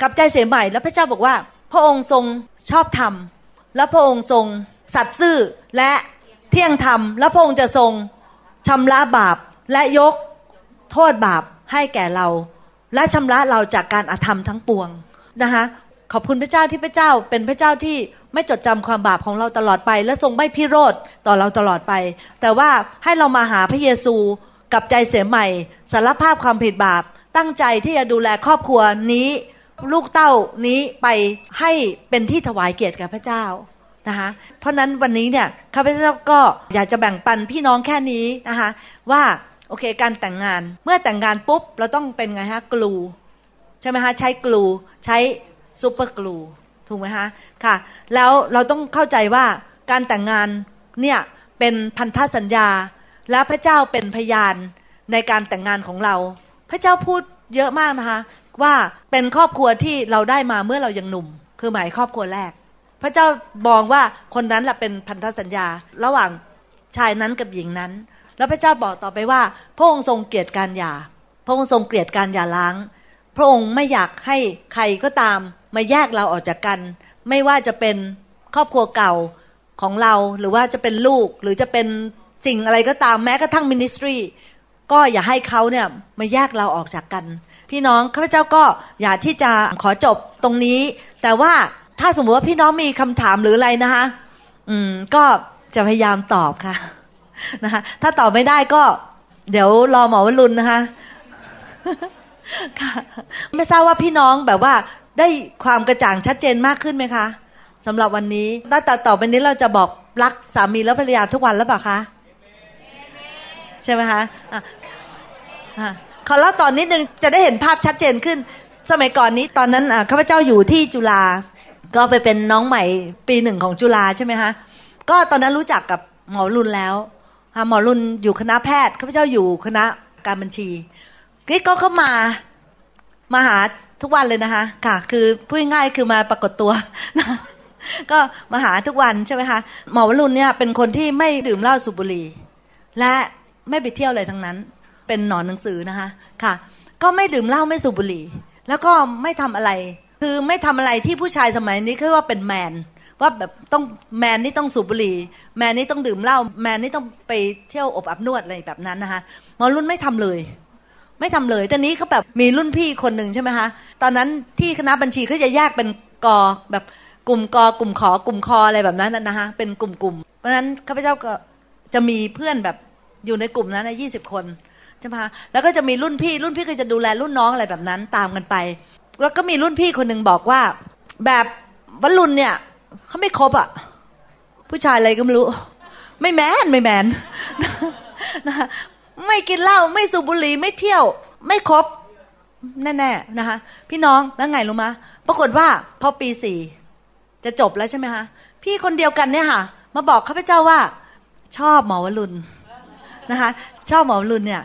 กลับใจเสียใหม่ แล้วพระเจ้าบอกว่า พระองค์ทรงชอบธรรม และพระองค์ทรงสัตย์ซื่อและเที่ยงธรรม และพระองค์จะทรงชำระบาปและยกโทษบาปให้แก่เรา และชำระเราจากการอาธรรมทั้งปวงนะคะ ขอบคุณพระเจ้าที่พระเจ้าเป็นพระเจ้าที่ไม่จดจำความบาปของเราตลอดไป และทรงไม่พิโรธต่อเราตลอดไป แต่ว่าให้เรามาหาพระเยซูกับใจเสียใหม่สารภาพความผิดบาป ตั้งใจที่จะดูแลครอบครัวนี้ ลูกเต้านี้ไปให้เป็นที่ถวายเกียรติแก่พระเจ้านะคะเพราะนั้นวันนี้เนี่ยข้าพเจ้าก็อยากจะแบ่งปันพี่น้องแค่นี้นะคะว่าโอเคการแต่งงานเมื่อแต่งงานปุ๊บเราต้องเป็นไงฮะกลูใช่ไหมฮะใช้กลูใช้ ซูเปอร์กลูถูกไหมฮะค่ะ แล้วเราต้องเข้าใจว่าการแต่งงานเนี่ยเป็นพันธสัญญา และพระเจ้าเป็นพยานในการแต่งงานของเรา พระเจ้าพูดเยอะมากนะคะ ว่าเป็นครอบครัวที่เราได้มาเมื่อเรายังหนุ่ม คือหมายครอบครัวแรก พระเจ้ามองว่าคนนั้นแหละเป็นพันธสัญญา ระหว่างชายนั้นกับหญิงนั้น แล้วพระเจ้าบอกต่อไปว่า พระองค์ทรงเกลียดการหย่า พระองค์ทรงเกลียดการหย่าล้าง พระองค์ไม่อยากให้ใครก็ตาม มาแยกเราออกจากกัน ไม่ว่าจะเป็นครอบครัวเก่าของเราหรือว่าจะเป็นลูกหรือจะเป็นสิ่งอะไรก็ตามแม้กระทั่งมินิสทรีก็อย่าให้เขาเนี่ยมาแยกเราออกจากกัน พี่น้องข้าพเจ้าก็อยากที่จะขอจบตรงนี้ แต่ว่าถ้าสมมติว่าพี่น้องมีคำถามหรืออะไรนะคะ อืมก็จะพยายามตอบค่ะนะคะถ้าตอบไม่ได้ก็ เดี๋ยวรอหมอวรุณนะคะไม่ทราบว่าพี่น้องแบบว่า ได้ความกระจ่างชัดเจนมากขึ้นไหมคะสำหรับวันนี้ตั้งแต่ต่อไปนี้เราจะบอกรักสามีและภรรยาทุกวันแล้วเปล่าคะใช่ไหมคะขอเล่าตอนนิดนึงจะได้เห็นภาพชัดเจนขึ้น สมัยก่อนนี้ตอนนั้นข้าพเจ้าอยู่ที่จุฬาก็ไปเป็นน้องใหม่ปีหนึ่งของจุฬาใช่ไหมคะก็ตอนนั้นรู้จักกับหมอรุนแล้วหมอรุนอยู่คณะแพทย์ข้าพเจ้าอยู่คณะการบัญชีกิ๊กก็เข้ามามาหา ทุกวันเลยนะคะ ค่ะ คือพูดง่ายคือมาปรากฏตัวนะก็มาหาทุกวันใช่ไหมคะหมอวรุณเนี่ยเป็นคนที่ไม่ดื่มเหล้าสูบบุหรี่และไม่ไปเที่ยวเลยทั้งนั้น เป็นหนอนหนังสือนะคะค่ะ ก็ไม่ดื่มเหล้าไม่สูบบุหรี่ แล้วก็ไม่ทำอะไร คือไม่ทำอะไรที่ผู้ชายสมัยนี้คือว่าเป็นแมนว่าแบบต้องแมนนี่ต้องสูบบุหรี่ แมนนี่ต้องดื่มเหล้าแมนนี่ต้องไปเที่ยวอบอับนวดอะไรแบบนั้นนะคะหมอรุ่นไม่ทำเลย ไม่ทำเลยแต่นี้เขาแบบมีรุ่นพี่คนหนึ่งใช่ไหมคะตอนนั้นที่คณะบัญชีเขาจะแยกเป็นกอแบบกลุ่มกอกลุ่มขอกลุ่มคออะไรแบบนั้นนะคะเป็นกลุ่มๆเพราะฉะนั้นข้าพเจ้าก็จะมีเพื่อนแบบอยู่ในกลุ่มนั้นนยี่สิบคนใช่ไหมคะแล้วก็จะมีรุ่นพี่รุ่นพี่ก็จะดูแลรุ่นน้องอะไรแบบนั้นตามกันไป แล้วก็มีรุ่นพี่คนหนึ่งบอกว่า แบบวัลุนเนี่ยเขาไม่ครบอะผู้ชายอะไรก็ไม่รู้ ไม่แมนไม่แมนนะคะ ไม่กินเหล้าไม่สูบบุหรี่ไม่เที่ยว ไม่ครบแน่ๆนะคะ พี่น้องแล้วไงรู้มะปรากฏว่าพอปีสี่จะจบแล้วใช่ไหมคะพี่คนเดียวกันเนี่ยค่ะ มาบอกข้าพเจ้าว่า ชอบหมอวรุณนะคะ ชอบหมอวรุณเนี่ย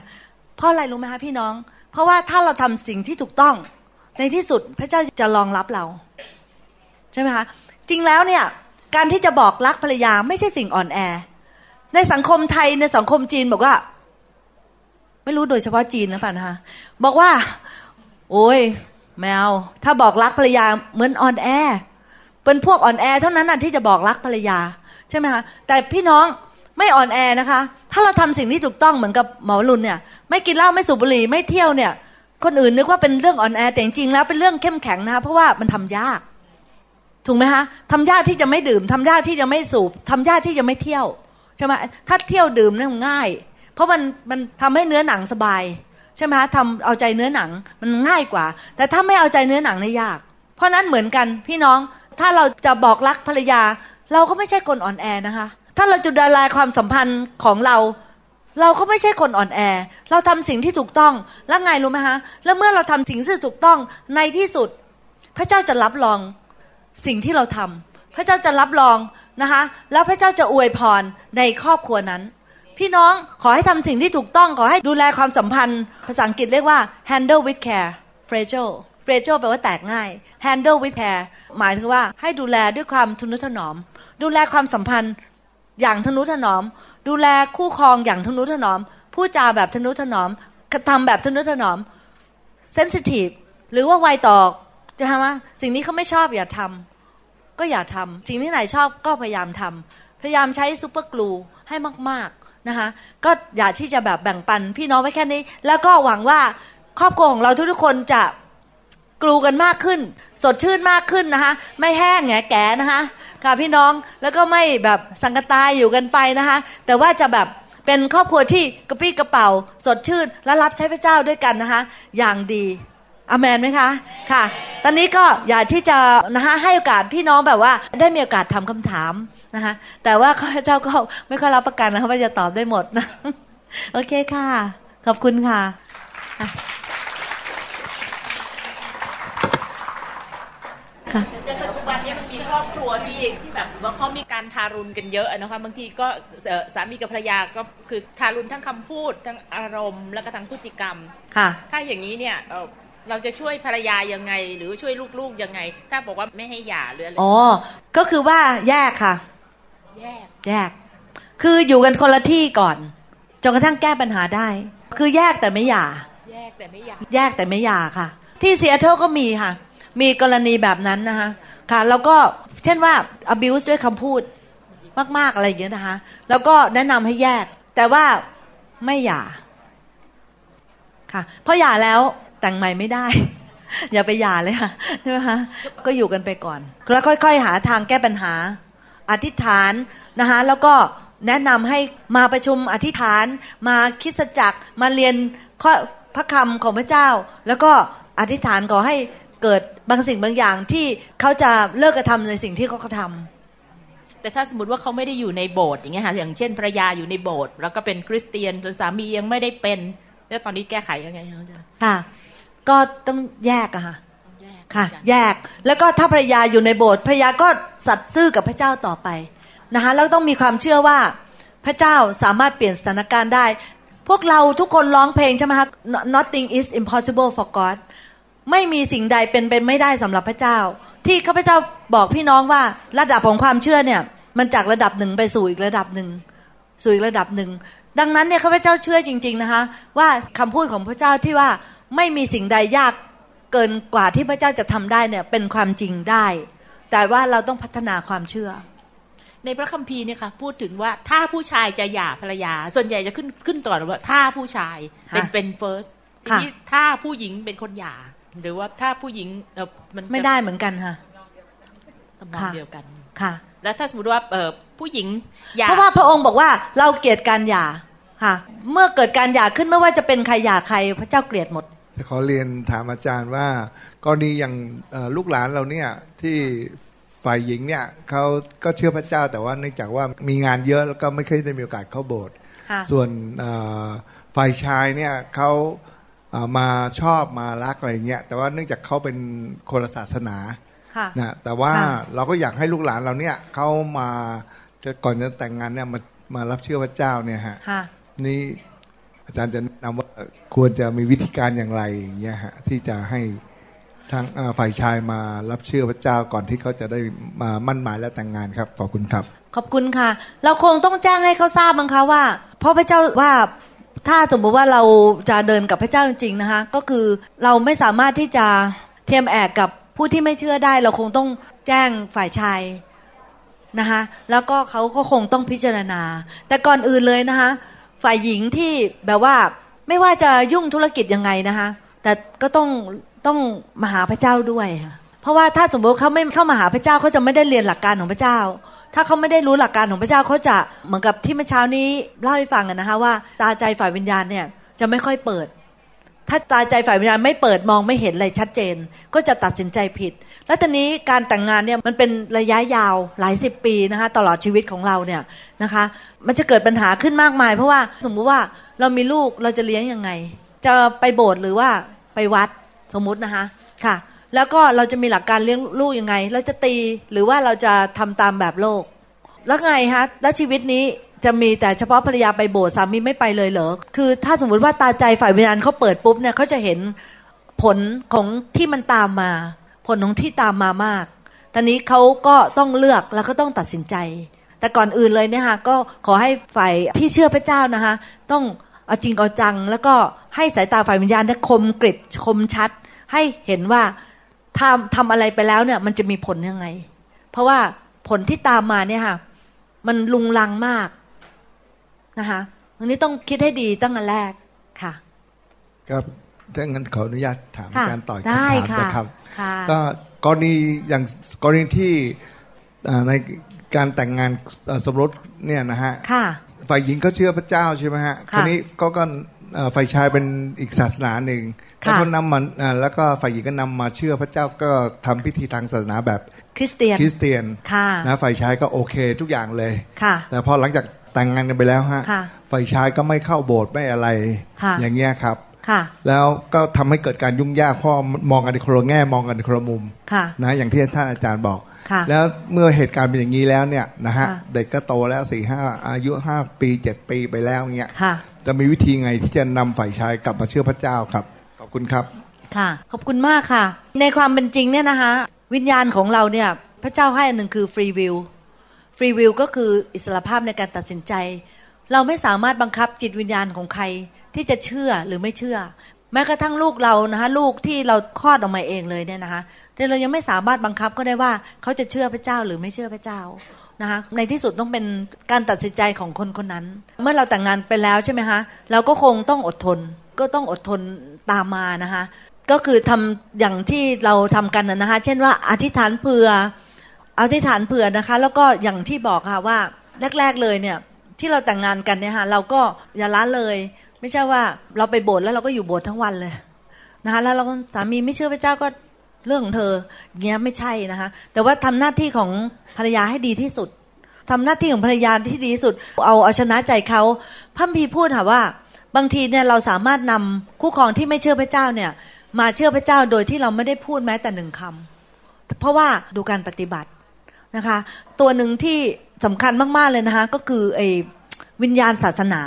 เพราะอะไรรู้ไหมคะพี่น้อง เพราะว่าถ้าเราทำสิ่งที่ถูกต้อง ในที่สุดพระเจ้าจะรองรับเรา ใช่ไหมคะจริงแล้วเนี่ย การที่จะบอกรักภรรยาไม่ใช่สิ่งอ่อนแอ ในสังคมไทยในสังคมจีนบอกว่า ไม่รู้โดยเฉพาะจีนหรือเปล่านะคะบอกว่า โอ้ยแมวถ้าบอกรักภรรยาเหมือนอ่อนแอ เป็นพวกอ่อนแอ เท่านั้นน่ะที่จะบอกรักภรรยา ใช่ไหมคะแต่พี่น้องไม่อ่อนแอนะคะ ถ้าเราทำสิ่งที่ถูกต้องเหมือนกับหมอรุนเนี่ย ไม่กินเหล้าไม่สูบบุหรี่ไม่เที่ยวเนี่ย คนอื่นนึกว่าเป็นเรื่องอ่อนแอแต่จริงๆแล้วเป็นเรื่องเข้มแข็งนะคะเพราะว่ามันทำยากถูกไหมคะทำยากที่จะไม่ดื่มทำยากที่จะไม่สูบทำยากที่จะไม่เที่ยวใช่ไหมถ้าเที่ยวดื่มเนี่ยมันง่าย เพราะมันมันทำให้เนื้อหนังสบายใช่ไหมคะทำเอาใจเนื้อหนังมันง่ายกว่า แต่ถ้าไม่เอาใจเนื้อหนังเนี่ยยาก เพราะนั้นเหมือนกันพี่น้องถ้าเราจะบอกรักภรรยา เราก็ไม่ใช่คนอ่อนแอนะคะ ถ้าเราจะดูแลความสัมพันธ์ของเรา เราก็ไม่ใช่คนอ่อนแอ เราทำสิ่งที่ถูกต้องแล้วไงรู้ไหมคะแล้วเมื่อเราทำสิ่งที่ถูกต้องในที่สุด พระเจ้าจะรับรองสิ่งที่เราทำพระเจ้าจะรับรองนะคะ แล้วพระเจ้าจะอวยพรในครอบครัวนั้น พี่น้องขอให้ทำสิ่งที่ถูกต้องขอให้ดูแลความสัมพันธ์ ภาษาอังกฤษเรียกว่า handle with care fragile fragile แปลว่าแตกง่าย handle with care หมายถึงว่าให้ดูแลด้วยความทนุถนอม ดูแลความสัมพันธ์อย่างทนุถนอม ดูแลคู่ครองอย่างทนุถนอมพูดจาแบบทนุถนอมกระทำแบบทนุถนอม sensitive หรือว่าไวต่อจะทำว่าสิ่งนี้เขาไม่ชอบอย่าทำก็อย่าทำสิ่งที่ไหนชอบก็พยายามทำพยายามใช้ซูเปอร์กลูให้มาก นะคะ ก็อย่าที่จะแบบแบ่งปันพี่น้องไว้แค่นี้ แล้วก็หวังว่าครอบครัวของเราทุกๆคนจะกลูกันมากขึ้น สดชื่นมากขึ้นนะคะ ไม่แห้งแงแก่นะคะค่ะพี่น้องแล้วก็ไม่แบบสังกตายอยู่กันไปนะคะ แต่ว่าจะแบบเป็นครอบครัวที่กระปี้กระเป๋า สดชื่นและรับใช้พระเจ้าด้วยกันนะคะ อย่างดีอเมนไหมคะค่ะ ตอนนี้ก็อยากที่จะนะคะให้โอกาสพี่น้องแบบว่าได้มีโอกาสทำคำถาม นะคะ แต่ว่าข้าพเจ้าก็ไม่ค่อยรับประกันนะคะว่าจะตอบได้หมดนะ โอเคค่ะ ขอบคุณค่ะ ค่ะในปัจจุบันเนี้มันมีครอบครัวที่ที่แบบว่าเขามีการทารุณกันเยอะนะคะบางทีก็เอ่อสามีกับภรรยาก็คือทารุณทั้งคำพูดทั้งอารมณ์แล้วก็ทั้งพฤติกรรมค่ะถ้าอย่างนี้เนี่ยเอ่อเราจะช่วยภรรยายังไง หรือช่วยลูกๆยังไง ถ้าบอกว่าไม่ให้หย่าหรืออะไรอ๋อ ก็คือว่าแยกค่ะ แยกแยก คืออยู่กันคนละที่ก่อนจนกระทั่งแก้ปัญหาได้ คือแยกแต่ไม่หย่า แยกแต่ไม่หย่า แยกแต่ไม่หย่าค่ะ ที่ซีแอตเทิลก็มีค่ะ มีกรณีแบบนั้นนะคะค่ะ แล้วก็เช่นว่า abuse ด้วยคำพูดมาก ๆ อะไรอย่างเงี้ยนะคะ แล้วก็แนะนำให้แยก แต่ว่าไม่หย่าค่ะเพราะหย่าแล้วแต่งใหม่ไม่ได้ อย่าไปหย่าเลยค่ะใช่ไหมคะก็อยู่กันไปก่อน แล้วค่อย ๆ หาทางแก้ปัญหา อธิษฐานนะคะแล้วก็แนะนำให้มาประชุมอธิษฐาน มาคริดสจักรมาเรียนข้อพระคำของพระเจ้า แล้วก็อธิษฐานขอให้เกิดบางสิ่งบางอย่างที่เขาจะเลิกกระทำในสิ่งที่เขากระทำแต่ถ้าสมมติว่าเขาไม่ได้อยู่ในโบสถ์อย่างเงี้ยค่ะอย่างเช่นภรรยาอยู่ในโบสถ์แล้วก็เป็นคริสเตียนส่วนสามียังไม่ได้เป็น แล้วตอนนี้แก้ไขยังไงคะอาจารย์ค่ะ ก็ต้องแยกอะค่ะแยก ค่ะเหมือนกันแยกแล้วก็ถ้าภรรยาอยู่ในโบสถ์ภรรยาก็สัตย์ซื่อกับพระเจ้าต่อไปนะคะแล้วต้องมีความเชื่อว่าพระเจ้าสามารถเปลี่ยนสถานการณ์ได้ พวกเราทุกคนร้องเพลงใช่ไหมคะ Nothing is impossible for God ไม่มีสิ่งใดเป็นไปไม่ได้สำหรับพระเจ้า ที่ข้าพเจ้าบอกพี่น้องว่าระดับของความเชื่อเนี่ย มันจากระดับหนึ่งไปสู่อีกระดับหนึ่งสู่อีกระดับหนึ่งดังนั้นเนี่ยข้าพเจ้าเชื่อจริง ๆนะคะ ว่าคำพูดของพระเจ้าที่ว่าไม่มีสิ่งใดยาก เกินกว่าที่พระเจ้าจะทำได้เนี่ยเป็นความจริงได้ แต่ว่าเราต้องพัฒนาความเชื่อ ในพระคัมภีร์เนี่ยค่ะพูดถึงว่าถ้าผู้ชายจะหย่าภรรยา ส่วนใหญ่จะขึ้นขึ้นต่อนว่าถ้าผู้ชายเป็นค่ะเป็น first ทีค่ะนี้ถ้าผู้หญิงเป็นคนหย่า หรือว่าถ้าผู้หญิงเออมันจะไม่ได้เหมือนกันค่ะทำนองค่ะเดียวกันค่ะ แล้วถ้าสมมติว่าเออผู้หญิงหย่าเพราะว่าพระองค์บอกว่าเราเกลียดการหย่าค่ะ เมื่อเกิดการหย่าขึ้นไม่ว่าจะเป็นใครหย่าใครพระเจ้าเกลียดหมด จะขอเรียนถามอาจารย์ว่ากรณีอย่างเอ่อลูกหลานเราเนี่ยที่ฝ่ายหญิงเนี่ยเขาก็เชื่อพระเจ้า แต่ว่าเนื่องจากว่ามีงานเยอะแล้วก็ไม่เคยได้มีโอกาสเข้าโบสถ์ค่ะส่วนเอ่อฝ่ายชายเนี่ยเขาเอ่อมาชอบมารักอะไรเงี้ยแต่ว่าเนื่องจากเขาเป็นคนละศาสนาค่ะนะแต่ว่าค่ะเราก็อยากให้ลูกหลานเราเนี่ยเขามาจะก่อนจะแต่งงานเนี่ยมามารับเชื่อพระเจ้าเนี่ยฮะค่ะนี่ อาจารย์จะแนะนำว่าควรจะมีวิธีการอย่างไรอย่างเงี้ยฮะที่จะให้ทางฝ่ายชายมารับเชื่อพระเจ้าก่อนที่เขาจะได้มามั่นหมายและแต่งงานครับขอบคุณครับ ขอบคุณค่ะ เราคงต้องแจ้งให้เขาทราบมั้งคะว่าเพราะพระเจ้าว่าถ้าสมมติว่าเราจะเดินกับพระเจ้าจริงๆนะคะ ก็คือเราไม่สามารถที่จะเทียมแอกกับผู้ที่ไม่เชื่อได้ เราคงต้องแจ้งฝ่ายชายนะคะแล้วก็เขาก็คงต้องพิจารณา แต่ก่อนอื่นเลยนะคะ ฝ่ายหญิงที่แบบว่าไม่ว่าจะยุ่งธุรกิจยังไงนะคะ แต่ก็ต้องต้องมาหาพระเจ้าด้วยค่ะเพราะว่าถ้าสมมติเขาไม่เข้ามาหาพระเจ้าเขาจะไม่ได้เรียนหลักการของพระเจ้า ถ้าเขาไม่ได้รู้หลักการของพระเจ้าเขาจะเหมือนกับที่เมื่อเช้านี้เล่าให้ฟังกันนะคะว่า ตาใจฝ่ายวิญญาณเนี่ยจะไม่ค่อยเปิด ถ้าตาใจฝ่ายวิญญาณไม่เปิดมองไม่เห็นอะไรชัดเจน ก็จะตัดสินใจผิด แล้วตอนนี้การแต่งงานเนี่ยมันเป็นระยะยาวหลายสิบปีนะคะตลอดชีวิตของเราเนี่ยนะคะ มันจะเกิดปัญหาขึ้นมากมาย เพราะว่าสมมุติว่าเรามีลูกเราจะเลี้ยงยังไง จะไปโบสถ์หรือว่าไปวัดสมมุตินะคะค่ะ แล้วก็เราจะมีหลักการเลี้ยงลูกยังไง เราจะตีหรือว่าเราจะทำตามแบบโลก แล้วไงฮะแล้วชีวิตนี้ จะมีแต่เฉพาะภรรยาไปโบสถ์สามีไม่ไปเลยเหรอ คือถ้าสมมติว่าตาใจฝ่ายวิญญาณเขาเปิดปุ๊บเนี่ยเขาจะเห็นผลของที่มันตามมา ผลของที่ตามมามากตอนนี้เขาก็ต้องเลือกแล้วก็ต้องตัดสินใจ แต่ก่อนอื่นเลยเนี่ยฮะก็ขอให้ฝ่ายที่เชื่อพระเจ้านะคะ ต้องเอาจริงเอาจัง แล้วก็ให้สายตาฝ่ายวิญญาณเนี่ยคมกริบคมชัด ให้เห็นว่าทำทำอะไรไปแล้วเนี่ยมันจะมีผลยังไง เพราะว่าผลที่ตามมาเนี่ยค่ะมันลุงลังมาก นะคะอันนี้ต้องคิดให้ดีตั้งแต่แรกค่ะ ครับถ้างั้นขออนุญาตถามค่ะอาจารย์ต่อยได้คำถามค่ะนะครับค่ะก็กรณีอย่างกรณีที่อ่าในการแต่งงานเอ่อสมรสเนี่ยนะฮะค่ะฝ่ายหญิงก็เชื่อพระเจ้าใช่ไหมฮะค่ะคราวนี้ก็ก็เอ่อฝ่ายชายเป็นอีกศาสนาหนึ่งค่ะแล้วเขานำมาอ่าแล้วก็ฝ่ายหญิงก็นำมาเชื่อพระเจ้าก็ทำพิธีทางศาสนาแบบคริสเตียนคริสเตียนค่ะนะฝ่ายชายก็โอเคทุกอย่างเลยค่ะแต่พอหลังจาก แต่งงานกันไปแล้วฮะค่ะ ฝ่ายชายก็ไม่เข้าโบสถ์ไม่อะไร ค่ะ อย่างเงี้ยครับ ค่ะ แล้วก็ทำให้เกิดการยุ่งยากเพราะมองกันในคนละแง่มองกันในคนละมุมค่ะ นะอย่างที่ท่านอาจารย์บอก ค่ะ แล้วเมื่อเหตุการณ์เป็นอย่างนี้แล้วเนี่ยนะฮะค่ะ เด็กก็โตแล้วสี่ห้าอายุห้าปีเจ็ดปีไปแล้วเงี้ยค่ะ จะมีวิธีไงที่จะนำฝ่ายชายกลับมาเชื่อพระเจ้าครับขอบคุณครับ ค่ะขอบคุณมากค่ะ ในความเป็นจริงเนี่ยนะคะ วิญญาณของเราเนี่ย พระเจ้าให้อันหนึ่งคือฟรีวิล ฟรีวิลก็คืออิสระภาพในการตัดสินใจ เราไม่สามารถบังคับจิตวิญญาณของใครที่จะเชื่อหรือไม่เชื่อ แม้กระทั่งลูกเรานะคะลูกที่เราคลอดออกมาเองเลยเนี่ยนะคะแต่เรายังไม่สามารถบังคับก็ได้ว่าเขาจะเชื่อพระเจ้าหรือไม่เชื่อพระเจ้านะคะในที่สุดต้องเป็นการตัดสินใจของคนคนนั้น เมื่อเราแต่งงานไปแล้วใช่ไหมคะเราก็คงต้องอดทนก็ต้องอดทนตามมานะคะก็คือทำอย่างที่เราทำกันนะนะคะเช่นว่าอธิษฐานเผื่อ อธิษฐานเผื่อนะคะ แล้วก็อย่างที่บอกค่ะว่าแรก ๆเลยเนี่ย ที่เราแต่งงานกันเนี่ยค่ะเราก็อย่าละเลย ไม่ใช่ว่าเราไปโบสถ์แล้วเราก็อยู่โบสถ์ทั้งวันเลยนะคะแล้วเราสามีไม่เชื่อพระเจ้าก็เรื่องของเธอเงี้ยไม่ใช่นะคะ แต่ว่าทำหน้าที่ของภรรยาให้ดีที่สุดทำหน้าที่ของภรรยาที่ดีที่สุด เอาเอาชนะใจเขาพระคัมพีพูดค่ะว่า บางทีเนี่ยเราสามารถนำคู่ครองที่ไม่เชื่อพระเจ้าเนี่ย มาเชื่อพระเจ้าโดยที่เราไม่ได้พูดแม้แต่หนึ่งคำเพราะว่าดูการปฏิบัติ นะคะ ตัวหนึ่งที่สำคัญมากๆเลยนะคะ ก็คือไอ้วิญญาณศาสนา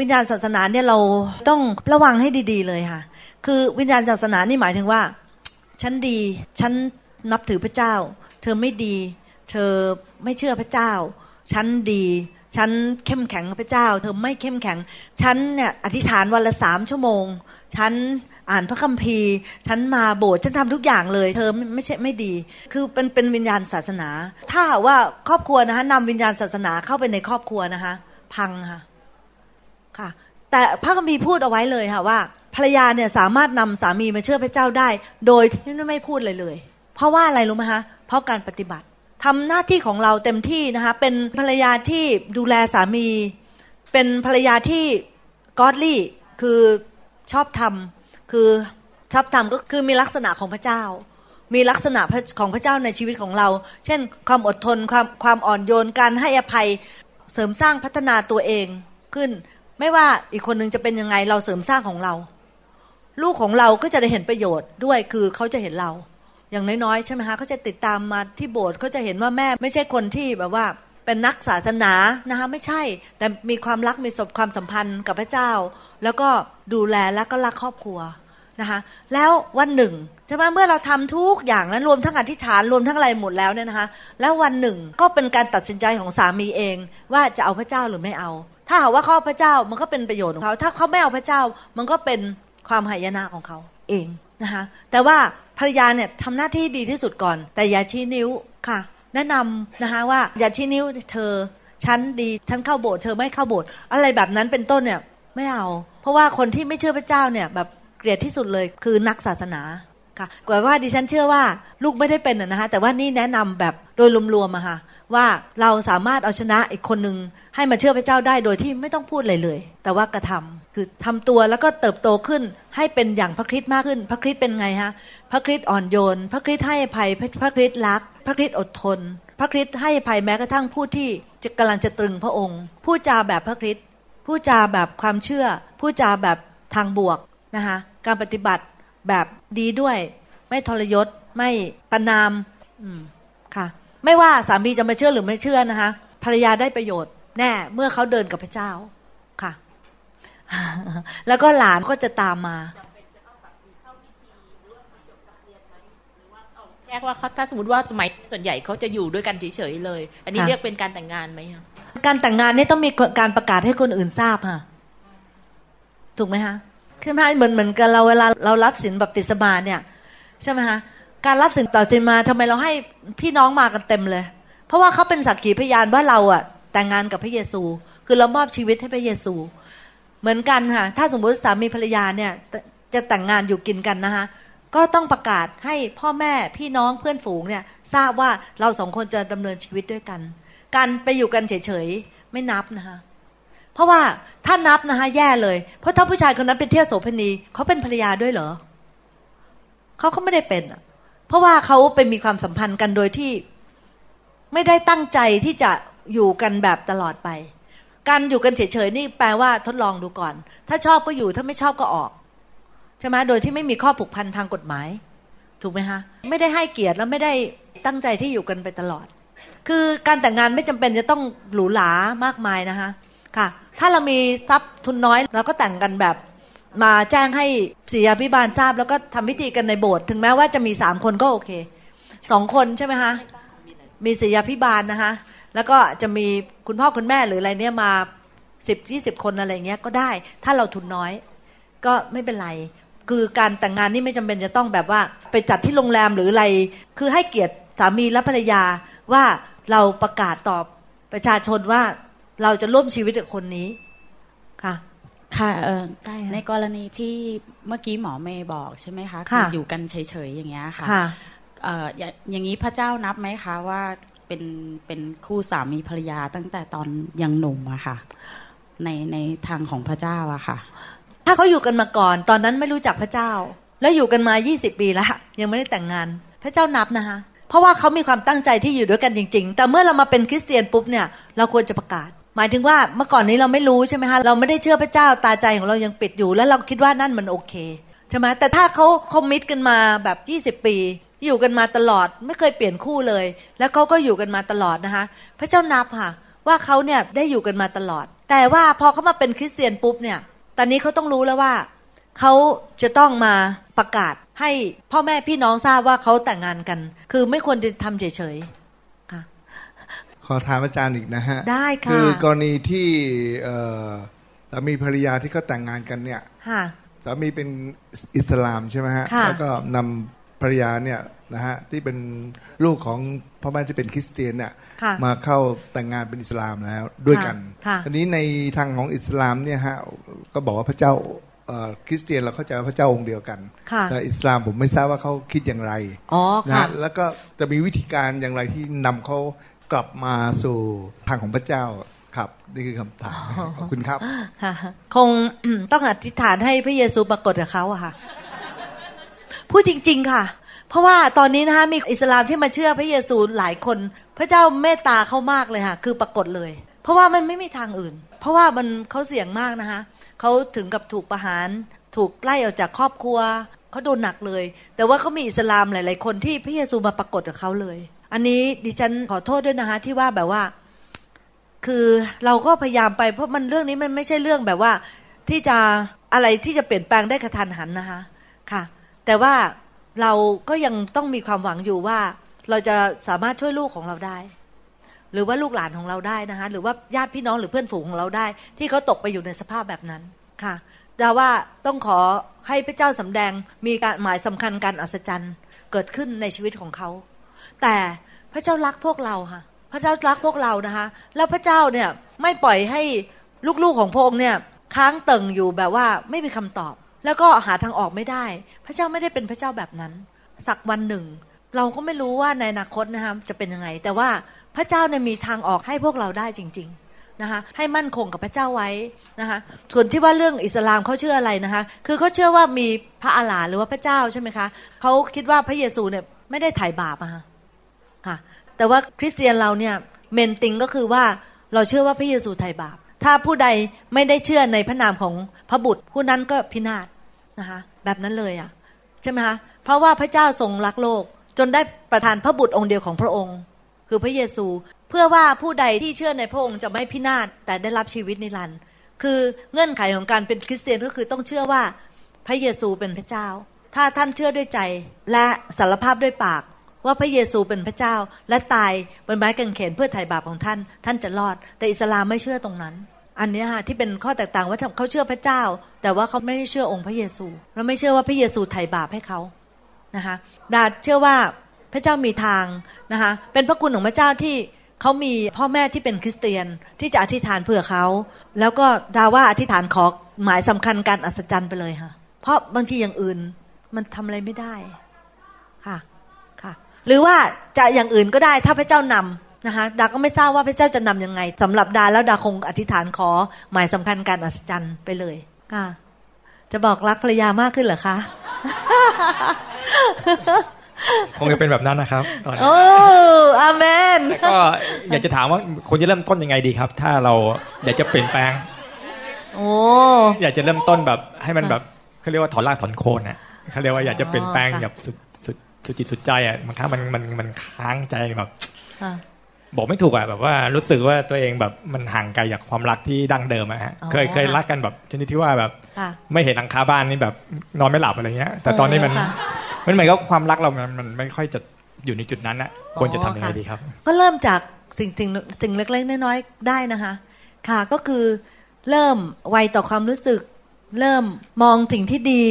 วิญญาณศาสนาเนี่ยเราต้องระวังให้ดี ๆ เลยค่ะ คือวิญญาณศาสนานี่หมายถึงว่า ฉันดีฉันนับถือพระเจ้า เธอไม่ดี เธอไม่เชื่อพระเจ้า ฉันดีฉันเข้มแข็งพระเจ้า เธอไม่เข้มแข็ง ฉันเนี่ยอธิษฐานวันละสามชั่วโมง ฉัน อ่านพระคัมภีร์ ฉันมาโบสถ์ฉันทำทุกอย่างเลย เธอไม่ใช่ไม่ดี คือเป็นเป็นวิญญาณศาสนา ถ้าว่าครอบครัวนะคะนำวิญญาณศาสนาเข้าไปในครอบครัวนะคะ พังค่ะค่ะ แต่พระคัมภีร์พูดเอาไว้เลยค่ะว่า ภรรยาเนี่ยสามารถนำสามีมาเชื่อพระเจ้าได้ โดยที่ไม่พูดเลยเลย เพราะว่าอะไรรู้ไหมคะเพราะการปฏิบัติทำหน้าที่ของเราเต็มที่นะคะ เป็นภรรยาที่ดูแลสามี เป็นภรรยาที่กอดลี่คือชอบทำ คือชอบทำก็คือมีลักษณะของพระเจ้า มีลักษณะของพระเจ้าในชีวิตของเรา เช่น ความอดทนความความอ่อนโยนการให้อภัยเสริมสร้างพัฒนาตัวเองขึ้น ไม่ว่าอีกคนนึงจะเป็นยังไงเราเสริมสร้างของเรา ลูกของเราก็จะได้เห็นประโยชน์ด้วยคือเขาจะเห็นเรา อย่างน้อยๆใช่ไหมคะเขาจะติดตามมาที่โบสถ์เขาจะเห็นว่าแม่ไม่ใช่คนที่แบบว่า เป็นนักศาสนานะคะไม่ใช่ แต่มีความรักมีสบความสัมพันธ์กับพระเจ้า แล้วก็ดูแลและก็รักครอบครัวนะคะแล้ววันหนึ่งใช่ไหมเมื่อเราทำทุกอย่างนั้นรวมทั้งอธิษฐานรวมทั้งอะไรหมดแล้วเนี่ยนะคะแล้ววันหนึ่งก็เป็นการตัดสินใจของสามีเอง ว่าจะเอาพระเจ้าหรือไม่เอา ถ้าหากว่าเขาพระเจ้ามันก็เป็นประโยชน์ของเขา ถ้าเขาไม่เอาพระเจ้ามันก็เป็นความหายนะของเขาเองนะคะแต่ว่าภรรยาเนี่ยทำหน้าที่ดีที่สุดก่อน แต่อย่าชี้นิ้วค่ะ แนะนำนะคะว่าอย่าชี้นิ้วเธอฉันดีฉันเข้าโบสถ์เธอไม่เข้าโบสถ์อะไรแบบนั้นเป็นต้นเนี่ยไม่เอา เพราะว่าคนที่ไม่เชื่อพระเจ้าเนี่ยแบบเกลียดที่สุดเลยคือนักศาสนาค่ะกว่าว่าดิฉันเชื่อว่าลูกไม่ได้เป็นนะคะแต่ว่านี่แนะนำแบบโดยรวมๆอะค่ะ ว่าเราสามารถเอาชนะอีกคนหนึ่งให้มาเชื่อพระเจ้าได้โดยที่ไม่ต้องพูดเลยเลย แต่ว่ากระทำคือทำตัวแล้วก็เติบโตขึ้นให้เป็นอย่างพระคริสต์มากขึ้น พระคริสต์เป็นไงฮะพระคริสต์อ่อนโยน พระคริสต์ให้อภัยพระคริสต์รัก พระคริสต์อดทน พระคริสต์ให้อภัยแม้กระทั่งผู้ที่จะกำลังจะตรึงพระองค์พูดจาแบบพระคริสต์พูดจาแบบความเชื่อพูดจาแบบทางบวกนะคะการปฏิบัติแบบดีด้วย ไม่ทรยศไม่ประนาม อืมค่ะ ไม่ว่าสามีจะมาเชื่อหรือไม่เชื่อนะคะภรรยาได้ประโยชน์แน่เมื่อเขาเดินกับพระเจ้าค่ะ แล้วก็หลานก็จะตามมาแยกว่าเขาถ้าสมมติว่าสมัยส่วนใหญ่เขาจะอยู่ด้วยกันเฉยๆเลย อันนี้เรียกเป็นการแต่งงานไหมคะการแต่งงานนี่ต้องมีการประกาศให้คนอื่นทราบค่ะถูกไหมคะคือไหมเหมือนเหมือนกันเราเวลาเรารับสินแบบติสมาเนี่ย ใช่ไหมคะ การรับสินต่อสินมาทำไมเราให้พี่น้องมากันเต็มเลย เพราะว่าเขาเป็นสักขีพยานว่าเราอะแต่งงานกับพระเยซู คือเรามอบชีวิตให้พระเยซู เหมือนกันค่ะ ถ้าสมมติสามีภรรยาเนี่ยจะแต่งงานอยู่กินกันนะคะก็ต้องประกาศให้พ่อแม่พี่น้องเพื่อนฝูงเนี่ยทราบว่าเราสองคนจะดำเนินชีวิตด้วยกัน การไปอยู่กันเฉยๆไม่นับนะคะเพราะว่าถ้านับนะคะแย่เลย เพราะถ้าผู้ชายคนนั้นเป็นเที่ยวโสเภณีเขาเป็นภรรยาด้วยเหรอเขาก็ไม่ได้เป็น เพราะว่าเขาไปมีความสัมพันธ์กันโดยที่ไม่ได้ตั้งใจที่จะอยู่กันแบบตลอดไป การอยู่กันเฉยๆนี่แปลว่าทดลองดูก่อน ถ้าชอบก็อยู่ถ้าไม่ชอบก็ออกใช่ไหมโดยที่ไม่มีข้อผูกพันทางกฎหมาย ถูกไหมคะไม่ได้ให้เกียรติแล้วไม่ได้ตั้งใจที่อยู่กันไปตลอด คือการแต่งงานไม่จำเป็นจะต้องหรูหรามากมายนะคะค่ะ ถ้าเรามีทรัพย์ทุนน้อยเราก็แต่งกันแบบ มาแจ้งให้ศิยาพิบาลทราบ แล้วก็ทำพิธีกันในโบสถ์ถึงแม้ว่าจะมีสามคนก็โอเคสองคนใช่ไหมคะมีศิยาพิบาลนะคะ แล้วก็จะมีคุณพ่อคุณแม่หรืออะไรเนี่ยมาสิบยี่สิบคนอะไรเงี้ยก็ได้ ถ้าเราทุนน้อย ก็ไม่เป็นไรคือการแต่งงานนี่ไม่จำเป็นจะต้องแบบว่า ไปจัดที่โรงแรมหรืออะไร คือให้เกียรติสามีและภรรยาว่าเราประกาศตอบประชาชนว่าเราจะร่วมชีวิตกับคนนี้ค่ะ ค่ะเออในกรณีที่เมื่อกี้หมอเมย์บอกใช่ไหมคะคืออยู่กันเฉยๆอย่างเงี้ยค่ะอย่างนี้พระเจ้านับไหมคะว่าเป็นเป็นคู่สามีภรรยาตั้งแต่ตอนยังหนุ่มอะค่ะ ในในทางของพระเจ้าอะค่ะ ถ้าเขาอยู่กันมาก่อน ตอนนั้นไม่รู้จักพระเจ้า แล้วอยู่กันมา 20 ปีแล้วยังไม่ได้แต่งงาน พระเจ้านับนะคะ เพราะว่าเขามีความตั้งใจที่อยู่ด้วยกันจริง ๆ แต่เมื่อเรามาเป็นคริสเตียนปุ๊บเนี่ย เราควรจะประกาศ หมายถึงว่าเมื่อก่อนนี้เราไม่รู้ใช่ไหมคะเราไม่ได้เชื่อพระเจ้าตาใจของเรายังปิดอยู่ แล้วเราคิดว่านั่นมันโอเคใช่ไหมแต่ถ้าเขาคอมมิตกันมาแบบยี่สิบปี อยู่กันมาตลอดไม่เคยเปลี่ยนคู่เลย แล้วเขาก็อยู่กันมาตลอดนะคะพระเจ้านับค่ะ ว่าเขาเนี่ยได้อยู่กันมาตลอด แต่ว่าพอเขามาเป็นคริสเตียนปุ๊บเนี่ย ตอนนี้เขาต้องรู้แล้วว่าเขาจะต้องมาประกาศให้พ่อแม่พี่น้องทราบว่าเขาแต่งงานกัน คือไม่ควรจะทำเฉย ขอถามอาจารย์อีกนะฮะ ได้ค่ะ คือกรณีที่สามีภรรยาที่เขาแต่งงานกันเนี่ยสามีเป็นอิสลามใช่ไหมฮะ แล้วก็นำภรรยาเนี่ยนะฮะที่เป็นลูกของพ่อแม่ที่เป็นคริสเตียนเนี่ยมาเข้าแต่งงานเป็นอิสลามแล้วด้วยกันทีนี้ในทางของอิสลามเนี่ยฮะก็บอกว่าพระเจ้าคริสเตียนเราเข้าใจว่าพระเจ้าองค์เดียวกันแต่อิสลามผมไม่ทราบว่าเขาคิดอย่างไรนะแล้วก็จะมีวิธีการอย่างไรที่นำเขา กลับมาสู่ทางของพระเจ้าครับนี่คือคำถามขอบคุณครับคงต้องอธิษฐานให้พระเยซูปรากฏกับเขาอะค่ะพูดจริง ๆ ค่ะ เพราะว่าตอนนี้นะคะมีอิสลามที่มาเชื่อพระเยซูหลายคน พระเจ้าเมตตาเขามากเลยค่ะ คือปรากฏเลย เพราะว่ามันไม่มีทางอื่น เพราะว่ามันเขาเสี่ยงมากนะคะเขาถึงกับถูกประหาร ถูกไล่ออกจากครอบครัวเขาโดนหนักเลย แต่ว่าเขามีอิสลามหลาย ๆ คนที่พระเยซูมาปรากฏกับเขาเลย อันนี้ดิฉันขอโทษด้วยนะคะ ที่ว่าแบบว่า คือเราก็พยายามไปเพราะมันเรื่องนี้มันไม่ใช่เรื่องแบบว่า ที่จะอะไรที่จะเปลี่ยนแปลงได้กระทันหันนะคะค่ะ แต่ว่าเราก็ยังต้องมีความหวังอยู่ว่า เราจะสามารถช่วยลูกของเราได้ หรือว่าลูกหลานของเราได้นะคะหรือว่าญาติพี่น้องหรือเพื่อนฝูงของเราได้ ที่เขาตกไปอยู่ในสภาพแบบนั้นค่ะดาว่าต้องขอให้พระเจ้าสำแดงมีการหมายสำคัญการอัศจรรย์เกิดขึ้นในชีวิตของเขา แต่พระเจ้ารักพวกเราค่ะ พระเจ้ารักพวกเรานะคะ แล้วพระเจ้าเนี่ยไม่ปล่อยให้ลูกๆของพระองค์เนี่ยค้างเติ่งอยู่แบบว่าไม่มีคำตอบ แล้วก็หาทางออกไม่ได้ พระเจ้าไม่ได้เป็นพระเจ้าแบบนั้น สักวันหนึ่ง เราก็ไม่รู้ว่าในอนาคตนะคะจะเป็นยังไง แต่ว่าพระเจ้าเนี่ยมีทางออกให้พวกเราได้จริง ๆนะคะ ให้มั่นคงกับพระเจ้าไว้นะคะส่วนที่ว่าเรื่องอิสลามเขาเชื่ออะไรนะคะ คือเขาเชื่อว่ามีพระอาลาหรือว่าพระเจ้าใช่ไหมคะเขาคิดว่าพระเยซูเนี่ยไม่ได้ถ่ายบาปอะ ค่ะ แต่ว่าคริสเตียนเราเนี่ยเมนติงก็คือว่าเราเชื่อว่าพระเยซูไถ่บาป ถ้าผู้ใดไม่ได้เชื่อในพระนามของพระบุตร ผู้นั้นก็พินาศนะคะแบบนั้นเลยอะใช่ไหมคะเพราะว่าพระเจ้าทรงรักโลก จนได้ประทานพระบุตรองค์เดียวของพระองค์ คือพระเยซู เพื่อว่าผู้ใดที่เชื่อในพระองค์จะไม่พินาศแต่ได้รับชีวิตนิรันดร์คือเงื่อนไขของการเป็นคริสเตียนก็คือต้องเชื่อว่าพระเยซูเป็นพระเจ้า ถ้าท่านเชื่อด้วยใจและสารภาพด้วยปาก ว่าพระเยซูเป็นพระเจ้าและตายบนไม้กางเขนเพื่อไถ่บาปของท่าน ท่านจะรอด แต่อิสลามไม่เชื่อตรงนั้น อันนี้ค่ะที่เป็นข้อแตกต่างว่าเขาเชื่อพระเจ้า แต่ว่าเขาไม่ได้เชื่อองค์พระเยซูและไม่เชื่อว่าพระเยซูไถ่บาปให้เขานะคะดาเชื่อว่าพระเจ้ามีทางนะคะเป็นพระคุณของพระเจ้าที่เขามีพ่อแม่ที่เป็นคริสเตียนที่จะอธิษฐานเพื่อเขา แล้วก็ดาว่าอธิษฐานขอหมายสำคัญการอัศจรรย์ไปเลยค่ะ เพราะบางทีอย่างอื่นมันทำอะไรไม่ได้ค่ะ หรือว่าจะอย่างอื่นก็ได้ถ้าพระเจ้านำนะคะดาก็ไม่ทราบว่าพระเจ้าจะนํำยังไงสำหรับดาแล้วดาคงอธิษฐานขอหมายสำคัญการอัศจรรย์ไปเลยค่ะจะบอกรักภรรยามากขึ้นเหรอคะ คงจะเป็นแบบนั้นนะครับตอนนี้โอ้อาเมนก็อยากจะถามว่าควรจะเริ่มต้นยังไงดีครับ ถ้าเราอยากจะเปลี่ยนแปลง โอ้อยากจะเริ่มต้นแบบให้มันแบบเขาเรียกว่าถอนรากถอนโคนนะเขาเรียกว่าอยากจะเปลี่ยนแปลงแบบสุด สุดสุดจิตสุดใจอะบางครั้งมันมันมันค้างใจแบบบอกไม่ถูกอะแบบว่ารู้สึกว่าตัวเองแบบมันห่างไกลจากความรักที่ดั้งเดิมอะฮะเคยเคยรักกันแบบชนิดที่ว่าแบบไม่เห็นหลังคาบ้านนี่แบบนอนไม่หลับอะไรเงี้ย แต่ตอนนี้มันมันเหมือนกับความรักเรามันมันไม่ค่อยจะอยู่ในจุดนั้นนะควรจะทำยังไงดีครับ ก็เริ่มจากสิ่งสิ่งสิ่งเล็กๆน้อยๆได้นะคะ ค่ะก็คือเริ่มไวต่อความรู้สึก เริ่มมองสิ่งที่ดี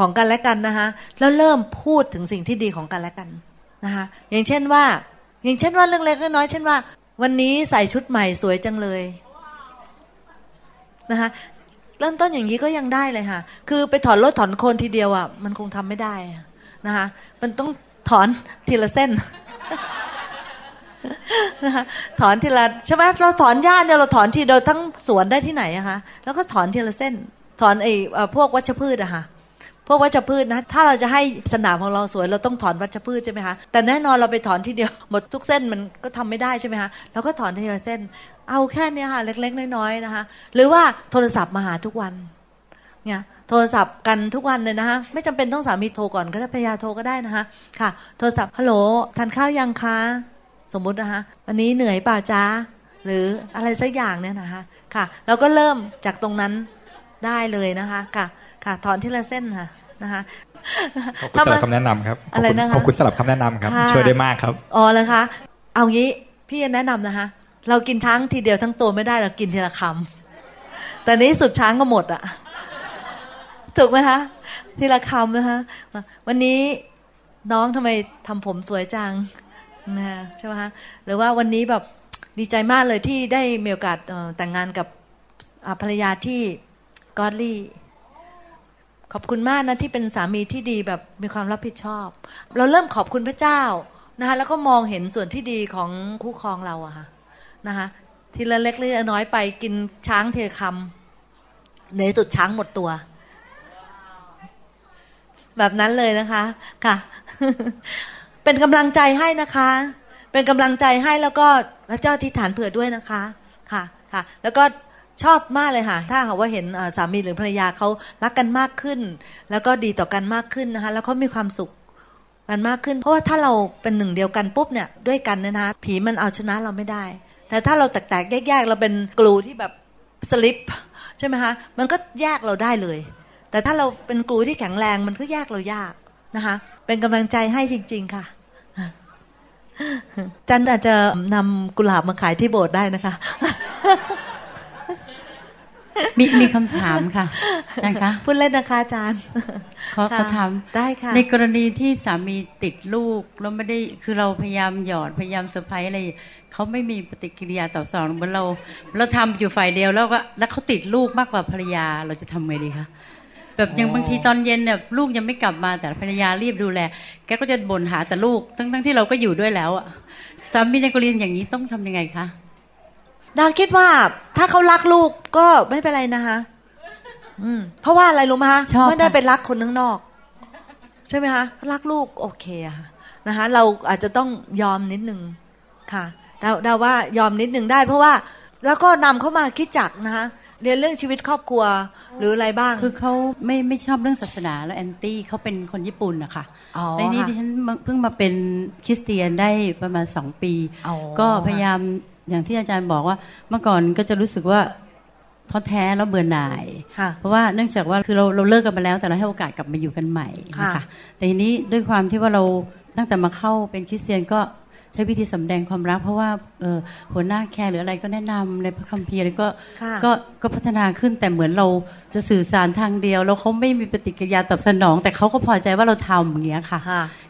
ของกันและกันนะคะแล้วเริ่มพูดถึงสิ่งที่ดีของกันและกันนะคะอย่างเช่นว่า อย่างเช่นว่าเรื่องเล็กน้อยเช่นว่า วันนี้ใส่ชุดใหม่สวยจังเลยนะคะเริ่มต้นอย่างนี้ก็ยังได้เลยค่ะ คือไปถอนรถถอนโคนทีเดียวอะมันคงทำไม่ได้นะคะมันต้องถอนทีละเส้นนะคะถอนทีละใช่ไหมเราถอนหญ้าเนี่ยเราถอนทีเดียวทั้งสวนได้ที่ไหนอะคะแล้วก็ถอนทีละเส้น ถอนไอ้พวกวัชพืชอะค่ะพวกวัชพืชนะ ถ้าเราจะให้สนามของเราสวย เราต้องถอนวัชพืชใช่ไหมคะแต่แน่นอนเราไปถอนทีเดียวหมดทุกเส้นมันก็ทำไม่ได้ใช่ไหมคะเราก็ถอนทีละเส้น เอาแค่นี้ค่ะเล็ก ๆ น้อยๆนะคะ หรือว่าโทรศัพท์มาหาทุกวันเนี่ยโทรศัพท์กันทุกวันเลยนะคะไม่จำเป็นต้องสามีโทรก่อนก็ได้ภรรยาโทรก็ได้นะคะ ค่ะ โทรศัพท์ฮัลโหลทานข้าวยังคะสมมุตินะคะวันนี้เหนื่อยป่าจ้าหรืออะไรสักอย่างเนี่ยนะคะค่ะ เราก็เริ่มจากตรงนั้น ได้เลยนะคะ ค่ะ ค่ะถอนทีละเส้นค่ะนะคะขอบคุณสำหรับคำแนะนำครับอะไรนะคะขอบคุณสำหรับคำแนะนำครับ ช่วยได้มากครับอ๋อเลยคะเอางี้พี่แนะนำนะคะ เรากินช้างทีเดียวทั้งตัวไม่ได้เรากินทีละคำแต่นี้สุดช้างก็หมดอะถูกไหมคะทีละคำนะคะวันนี้น้องทำไมทำผมสวยจังนะใช่ไหมคะหรือว่าวันนี้แบบดีใจมากเลยที่ได้มีโอกาสแต่งงานกับภรรยาที่ กอดลี่ขอบคุณมากนะที่เป็นสามีที่ดีแบบมีความรับผิดชอบ เราเริ่มขอบคุณพระเจ้านะคะแล้วก็มองเห็นส่วนที่ดีของคู่ครองเราอะค่ะนะคะทีละเล็กเล็กน้อยไปกินช้างเทคำในสุดช้างหมดตัว แบบนั้นเลยนะคะค่ะ เป็นกำลังใจให้นะคะ เป็นกำลังใจให้แล้วก็พระเจ้าที่ฐานเผื่อด้วยนะคะค่ะค่ะ แล้วก็ ชอบมากเลยค่ะ ถ้าหากว่าเห็นสามีหรือภรรยาเขารักกันมากขึ้น แล้วก็ดีต่อกันมากขึ้นนะคะ แล้วเขามีความสุขกันมากขึ้น เพราะว่าถ้าเราเป็นหนึ่งเดียวกันปุ๊บเนี่ยด้วยกันนะคะผีมันเอาชนะเราไม่ได้ แต่ถ้าเราแตกๆแยกๆเราเป็นกลูที่แบบสลิปใช่ไหมคะมันก็แยกเราได้เลย แต่ถ้าเราเป็นกลูที่แข็งแรงมันก็แยกเรายากนะคะ เป็นกำลังใจให้จริง ๆค่ะจันอาจจะนำกุหลาบมาขายที่โบสถ์ได้นะคะ มีมีคำถามค่ะนะคะพูดเล่นนะคะอาจารย์ขอขอถามได้ค่ะ ในกรณีที่สามีติดลูกแล้วไม่ได้คือเราพยายามหยอดพยายามเซอร์ไพรส์อะไรเขาไม่มีปฏิกิริยาตอบสนองเหมือนเรา เราทำอยู่ฝ่ายเดียวแล้วก็แล้วเขาติดลูกมากกว่าภรรยาเราจะทำไงดีคะแบบยังบางทีตอนเย็นเนี่ยลูกยังไม่กลับมาแต่ภรรยารีบดูแล แกก็จะบ่นหาแต่ลูก ทั้งทั้งที่เราก็อยู่ด้วยแล้วอะสามีในกรณีอย่างนี้ต้องทำยังไงคะ ดาคิดว่าถ้าเขารักลูกก็ไม่เป็นไรนะคะอืม เพราะว่าอะไรรู้ไหมคะไม่ได้เป็นรักคนข้างนอก ใช่ไหมคะรักลูกโอเคอะนะคะ เราอาจจะต้องยอมนิดนึงค่ะดาดาว่ายอมนิดนึงได้ เพราะว่าแล้วก็นำเข้ามาคิดจักนะคะเรียนเรื่องชีวิตครอบครัวหรืออะไรบ้าง คือเขาไม่ไม่ชอบเรื่องศาสนาแล้วแอนตี้เขาเป็นคนญี่ปุ่นนะคะในนี้ที่ฉันเพิ่งมาเป็นคริสเตียนได้ประมาณสองปี ก็พยายาม อย่างที่อาจารย์บอกว่าเมื่อก่อนก็จะรู้สึกว่าท้อแท้แล้วเบื่อหน่าย เพราะว่าเนื่องจากว่าคือเราเราเลิกกันไปแล้วแต่เราให้โอกาสกลับมาอยู่กันใหม่นะคะแต่ทีนี้ด้วยความที่ว่าเราตั้งแต่มาเข้าเป็นคริสเตียนก็ใช้วิธีสำแดงความรัก เพราะว่า หัวหน้าแคร์หรืออะไรก็แนะนำในพระคัมภีร์แล้วก็ก็ก็พัฒนาขึ้นแต่เหมือนเราจะสื่อสารทางเดียว แล้วเขาไม่มีปฏิกิริยาตอบสนอง แต่เขาก็พอใจว่าเราทำอย่างเงี้ยค่ะ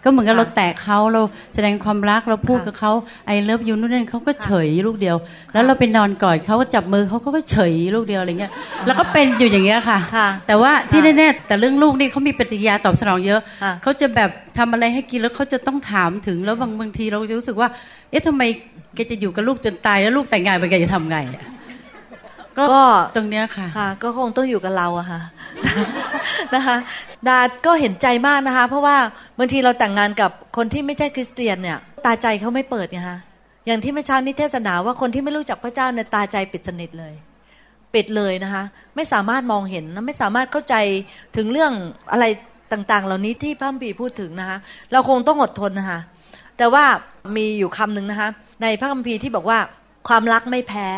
ก็เหมือนกับเราแตะเขาเราแสดงความรักเราพูดกับเขาไอ้เลิฟยูนู่นนั่นเขาก็เฉยลูกเดียว แล้วเราไปนอนกอดเขาก็จับมือเขาก็เฉยลูกเดียวอะไรเงี้ยแล้วก็เป็นอยู่อย่างเงี้ยค่ะ แต่ว่าที่แน่ๆแต่เรื่องลูกนี่เขามีปฏิกิริยาตอบสนองเยอะเขาจะแบบทำอะไรให้กินแล้วเขาจะต้องถามถึงแล้วบางบางทีเราจะรู้สึกว่า เอ๊ะทำไมแกจะอยู่กับลูกจนตายแล้วลูกแต่งงานไปแกจะทำไงก็ตรงเนี้ยค่ะค่ะ ก็คงต้องอยู่กับเราอะค่ะนะคะดาก็เห็นใจมากนะคะ เพราะว่าบางทีเราแต่งงานกับคนที่ไม่ใช่คริสเตียนเนี่ย ตาใจเขาไม่เปิดไงคะอย่างที่เมื่อเช้านี้เทศนาว่าคนที่ไม่รู้จักพระเจ้าเนี่ยตาใจปิดสนิทเลย ปิดเลยนะคะ ไม่สามารถมองเห็นไม่สามารถเข้าใจถึงเรื่องอะไรต่างๆ เหล่านี้ที่พระบีพูดถึงนะคะ เราคงต้องอดทนนะคะ แต่ว่ามีอยู่คำหนึ่งนะคะ ในพระคัมภีร์ที่บอกว่าความรักไม่แพ้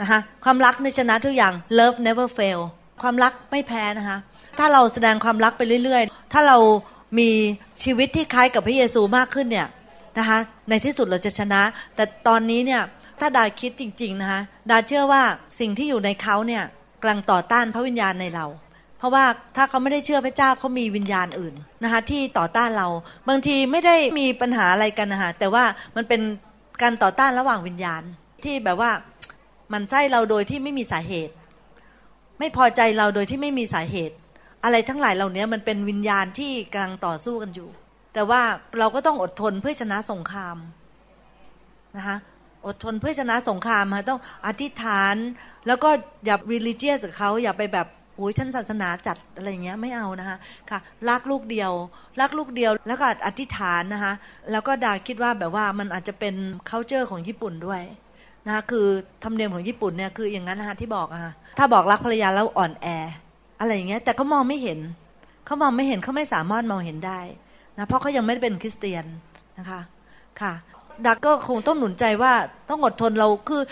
นะคะความรักในชนะทุกอย่าง love never fail ความรักไม่แพ้นะคะถ้าเราแสดงความรักไปเรื่อย ๆ ถ้าเรามีชีวิตที่คล้ายกับพระเยซูมากขึ้นเนี่ยนะคะในที่สุดเราจะชนะ แต่ตอนนี้เนี่ยถ้าดาคิดจริง ๆ นะคะดาเชื่อว่าสิ่งที่อยู่ในเขาเนี่ยกำลังต่อต้านพระวิญญาณในเรา เพราะว่าถ้าเขาไม่ได้เชื่อพระเจ้าเขามีวิญญาณอื่นนะคะที่ต่อต้านเราบางทีไม่ได้มีปัญหาอะไรกันนะคะแต่ว่ามันเป็นการต่อต้านระหว่างวิญญาณ ที่แบบว่ามันไส้เราโดยที่ไม่มีสาเหตุ ไม่พอใจเราโดยที่ไม่มีสาเหตุ อะไรทั้งหลายเหล่านี้มันเป็นวิญญาณที่กำลังต่อสู้กันอยู่ แต่ว่าเราก็ต้องอดทนเพื่อชนะสงครามนะคะอดทนเพื่อชนะสงครามค่ะต้องอธิษฐาน แล้วก็อย่า religious กับเขาอย่าไปแบบ โอ้ยชั้นศาสนาจัดอะไรเงี้ยไม่เอานะคะค่ะรักลูกเดียว รักลูกเดียวแล้วก็อธิษฐานนะคะแล้วก็ดาคิดว่าแบบว่ามันอาจจะเป็น culture ของญี่ปุ่นด้วยนะคะคือธรรมเนียมของญี่ปุ่นเนี่ยคืออย่างนั้นนะคะที่บอกอะถ้าบอกรักภรรยาแล้วอ่อนแอ อะไรอย่างเงี้ยแต่เขามองไม่เห็นเขามองไม่เห็นเขาไม่สามารถมองเห็นได้นะเพราะเขายังไม่ได้เป็นคริสเตียนนะคะค่ะดักก็คงต้องหนุนใจว่าต้องอดทนเราคือ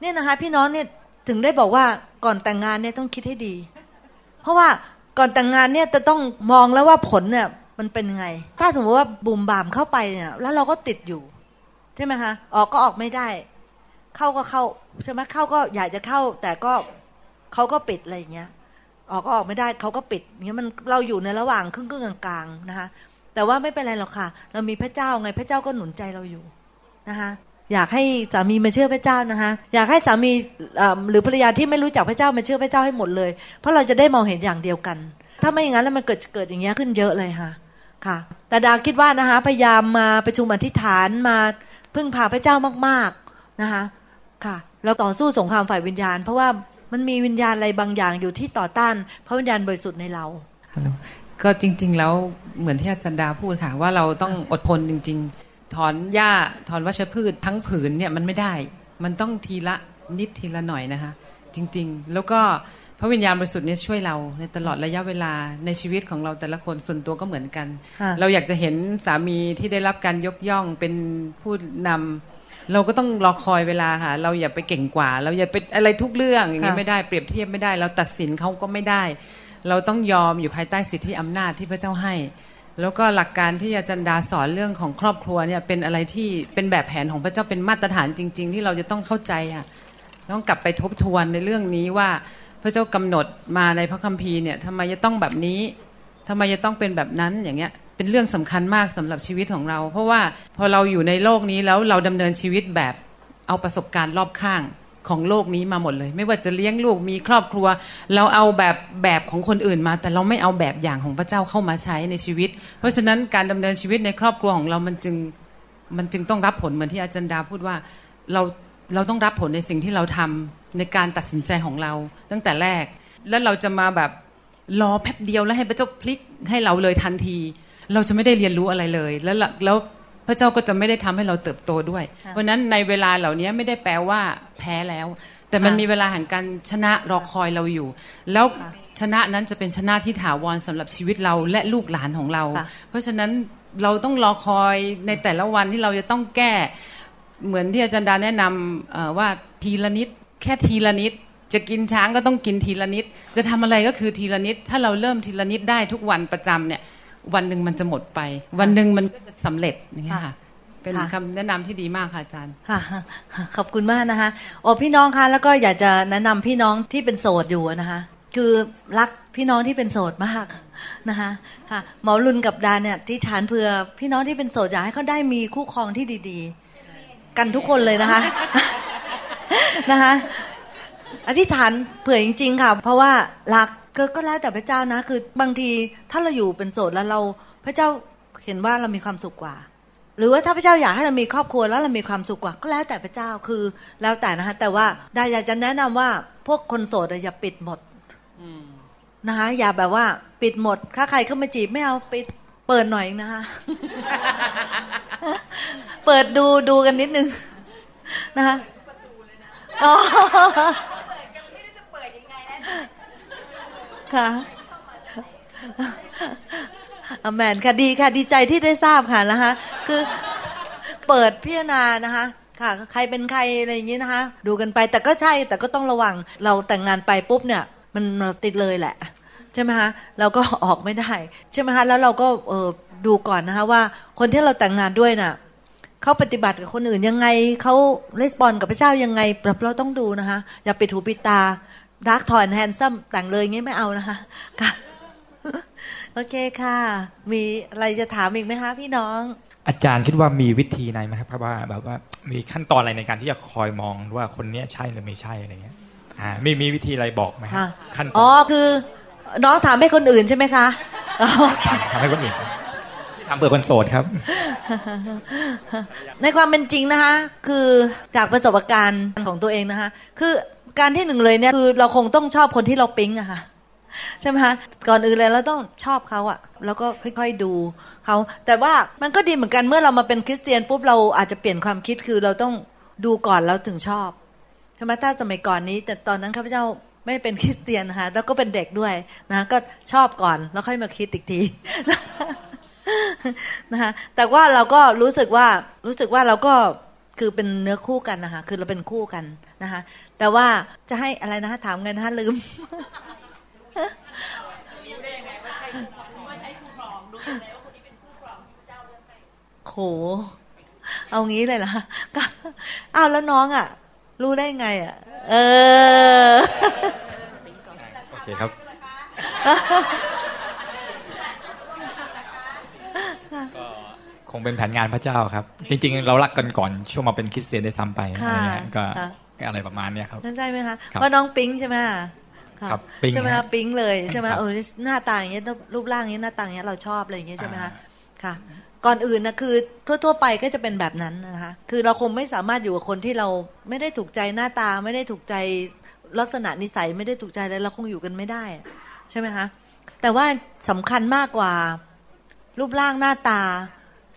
เนี่ยนะคะพี่น้องเนี่ยถึงได้บอกว่าก่อนแต่งงานเนี่ยต้องคิดให้ดี เพราะว่าก่อนแต่งงานเนี่ยจะต้องมองแล้วว่าผลเนี่ยมันเป็นไง ถ้าสมมติว่าบุ่มบามเข้าไปเนี่ย แล้วเราก็ติดอยู่ ใช่ไหมคะออกก็ออกไม่ได้ เข้าก็เข้าใช่ไหมเข้าก็อยากจะเข้า แต่ก็เขาก็ปิดอะไรอย่างเงี้ย ออกก็ออกไม่ได้เขาก็ปิดเงี้ยมันเราอยู่ในระหว่างครึ่งครึ่งกลางๆนะคะแต่ว่าไม่เป็นไรหรอกค่ะ เรามีพระเจ้าไงพระเจ้าก็หนุนใจเราอยู่นะคะ อยากให้สามีมาเชื่อพระเจ้านะคะ อยากให้สามีหรือภรรยาที่ไม่รู้จักพระเจ้ามาเชื่อพระเจ้าให้หมดเลย เพราะเราจะได้มองเห็นอย่างเดียวกัน ถ้าไม่อย่างนั้นแล้วมันเกิดเกิดอย่างเงี้ยขึ้นเยอะเลยค่ะค่ะ แต่ดาคิดว่านะคะพยายามมาประชุมอธิษฐานมาพึ่งพาพระเจ้ามากๆนะคะค่ะเราต่อสู้สงครามฝ่ายวิญญาณ เพราะว่ามันมีวิญญาณอะไรบางอย่างอยู่ที่ต่อต้านพระวิญญาณบริสุทธิ์ในเราก็จริง ๆ แล้วเหมือนที่อาจารย์ดาพูดค่ะว่าเราต้องอดทนจริง ๆ ถอนหญ้าถอนวัชพืชทั้งผืนเนี่ยมันไม่ได้ มันต้องทีละนิดทีละหน่อยนะคะ จริงๆ แล้วก็พระวิญญาณบริสุทธิ์เนี่ยช่วยเราในตลอดระยะเวลาในชีวิตของเราแต่ละคนส่วนตัวก็เหมือนกัน เราอยากจะเห็นสามีที่ได้รับการยกย่องเป็นผู้นำเราก็ต้องรอคอยเวลาค่ะ เราอย่าไปเก่งกว่า เราอย่าไปอะไรทุกเรื่องอย่างนี้ไม่ได้เปรียบเทียบไม่ได้ เราตัดสินเขาก็ไม่ได้ เราต้องยอมอยู่ภายใต้สิทธิอำนาจที่พระเจ้าให้ แล้วก็หลักการที่อาจารย์ดาสอนเรื่องของครอบครัวเนี่ยเป็นอะไรที่เป็นแบบแผนของพระเจ้าเป็นมาตรฐานจริง ๆ ที่เราจะต้องเข้าใจอะต้องกลับไปทบทวนในเรื่องนี้ว่าพระเจ้ากำหนดมาในพระคัมภีร์เนี่ยทำไมจะต้องแบบนี้ทำไมจะต้องเป็นแบบนั้นอย่างเงี้ยเป็นเรื่องสำคัญมากสำหรับชีวิตของเรา เพราะว่าพอเราอยู่ในโลกนี้แล้วเราดำเนินชีวิตแบบเอาประสบการณ์รอบข้าง ของโลกนี้มาหมดเลย ไม่ว่าจะเลี้ยงลูกมีครอบครัว เราเอาแบบแบบของคนอื่นมา แต่เราไม่เอาแบบอย่างของพระเจ้าเข้ามาใช้ในชีวิต เพราะฉะนั้นการดำเนินชีวิตในครอบครัวของเรามันจึงมันจึงต้องรับผลเหมือนที่อาจารย์ดาพูดว่าเราเราต้องรับผลในสิ่งที่เราทำในการตัดสินใจของเรา ตั้งแต่แรก แล้วเราจะมาแบบรอแป๊บเดียวแล้วให้พระเจ้าพลิกให้เราเลยทันที เราจะไม่ได้เรียนรู้อะไรเลย แล้วแล้ว พระเจ้าก็จะไม่ได้ทำให้เราเติบโตด้วย เพราะนั้นในเวลาเหล่านี้ไม่ได้แปลว่าแพ้แล้ว แต่มันมีเวลาแห่งการชนะรอคอยเราอยู่ แล้วชนะนั้นจะเป็นชนะที่ถาวรสำหรับชีวิตเราและลูกหลานของเรา เพราะฉะนั้นเราต้องรอคอยในแต่ละวันที่เราจะต้องแก้เหมือนที่อาจารย์ดาแนะนำว่าทีละนิดแค่ทีละนิด จะกินช้างก็ต้องกินทีละนิด จะทำอะไรก็คือทีละนิด ถ้าเราเริ่มทีละนิดได้ทุกวันประจำเนี่ย วันหนึ่งมันจะหมดไป วันหนึ่งมันก็จะสำเร็จอย่างเงี้ยค่ะ เป็นคำแนะนำที่ดีมากค่ะอาจารย์ค่ะขอบคุณมากนะคะโอ้พี่น้องคะแล้วก็อยากจะแนะนำพี่น้องที่เป็นโสดอยู่นะคะคือรักพี่น้องที่เป็นโสดมากนะคะค่ะหมอรุนกับดาเนี่ยที่ฐานเผื่อพี่น้องที่เป็นโสดอยากให้เขาได้มีคู่ครองที่ดีๆ กันทุกคนเลยนะคะนะคะอธิษฐานเผื่อจริง ๆ ค่ะ เพราะว่ารัก ก็ก็แล้วแต่พระเจ้านะ คือบางทีถ้าเราอยู่เป็นโสดแล้วเรา พระเจ้าเห็นว่าเรามีความสุขกว่า หรือว่าถ้าพระเจ้าอยากให้เรามีครอบครัวแล้วเรามีความสุขกว่า ก็แล้วแต่พระเจ้าคือแล้วแต่นะคะแต่ว่าดาอยากจะแนะนำว่าพวกคนโสดอย่าปิดหมดนะคะอย่าแบบว่า ปิดหมด ถ้าใครเข้ามาจีบไม่เอาปิดเปิดหน่อยนะคะเปิดดูดูกันนิดนึงนะคะอ๋อ ค่ะอแมนค่ะดีค่ะดีใจที่ได้ทราบค่ะนะคะ คือเปิดพิจารณานะคะค่ะ ใครเป็นใครอะไรอย่างนี้นะคะ ดูกันไปแต่ก็ใช่แต่ก็ต้องระวังเราแต่งงานไปปุ๊บเนี่ย มันติดเลยแหละใช่ไหมคะเราก็ออกไม่ได้ใช่ไหมคะแล้วเราก็เออดูก่อนนะคะว่าคนที่เราแต่งงานด้วยน่ะเขาปฏิบัติกับคนอื่นยังไงเขาレスปอนกับพระเจ้ายังไงเราต้องดูนะคะอย่าปิดหูปิดตา รัก tall handsome แต่งเลยงี้ไม่เอานะคะค่ะโอเคค่ะ มีอะไรจะถามอีกไหมคะพี่น้อง อาจารย์คิดว่ามีวิธีไหนไหมครับว่าแบบว่ามีขั้นตอนอะไรในการที่จะคอยมองว่าคนนี้ใช่หรือไม่ใช่อะไรเงี้ยอ่ามีมีวิธีอะไรบอกไหมครับขั้นตอนอ๋อคือ น้องถามให้คนอื่นใช่ไหมคะถามให้คนอื่นทำเพื่อคนโสดครับ ในความเป็นจริงนะคะ คือจากประสบการณ์ของตัวเองนะคะ คือ การที่หนึ่งเลยเนี่ยคือเราคงต้องชอบคนที่เราปิ๊งอะค่ะใช่ไหมคะก่อนอื่นเลยเราต้องชอบเขาอะแล้วก็ค่อยๆดูเขาแต่ว่ามันก็ดีเหมือนกันเมื่อเรามาเป็นคริสเตียนปุ๊บเราอาจจะเปลี่ยนความคิดคือเราต้องดูก่อนแล้วถึงชอบใช่ไหมถ้าสมัยก่อนนี้ แต่ตอนนั้นข้าพเจ้าไม่เป็นคริสเตียนนะคะแล้วก็เป็นเด็กด้วยนะก็ชอบก่อนแล้วค่อยมาคิดอีกทีนะคะแต่ว่าเราก็รู้สึกว่ารู้สึกว่าเราก็ คือเป็นเนื้อคู่กันนะคะ คือเราเป็นคู่กันนะคะ แต่ว่าจะให้อะไรนะคะถามเงินฮะลืมโห เอางี้เลยล่ะอ้าวแล้วน้องอะ รู้ได้ไงอะ เออ โอเคครับ งเป็นแผนงานพระเจ้าครับ จริง ๆ เรารักกันก่อนช่วงมาเป็นคริสเตียนได้ซ้ำไปก็อะไรประมาณนี้ครับนั่นใช่ไหมคะว่าน้องปิ๊งใช่ไหมครับใช่ไหมคะปิ๊งเลยใช่ไหมโอ้หน้าตาอย่างเงี้ยรูปร่างอย่างเงี้ยหน้าตาอย่างเงี้ยเราชอบอะไรอย่างเงี้ยใช่ไหมคะค่ะ ก่อนอื่นนะคือทั่ว ๆ ไปก็จะเป็นแบบนั้นนะคะ คือเราคงไม่สามารถอยู่กับคนที่เราไม่ได้ถูกใจหน้าตาไม่ได้ถูกใจลักษณะนิสัยไม่ได้ถูกใจอะไรเราคงอยู่กันไม่ได้ ใช่ไหมคะแต่ว่าสำคัญมากกว่า รูปร่างหน้าตา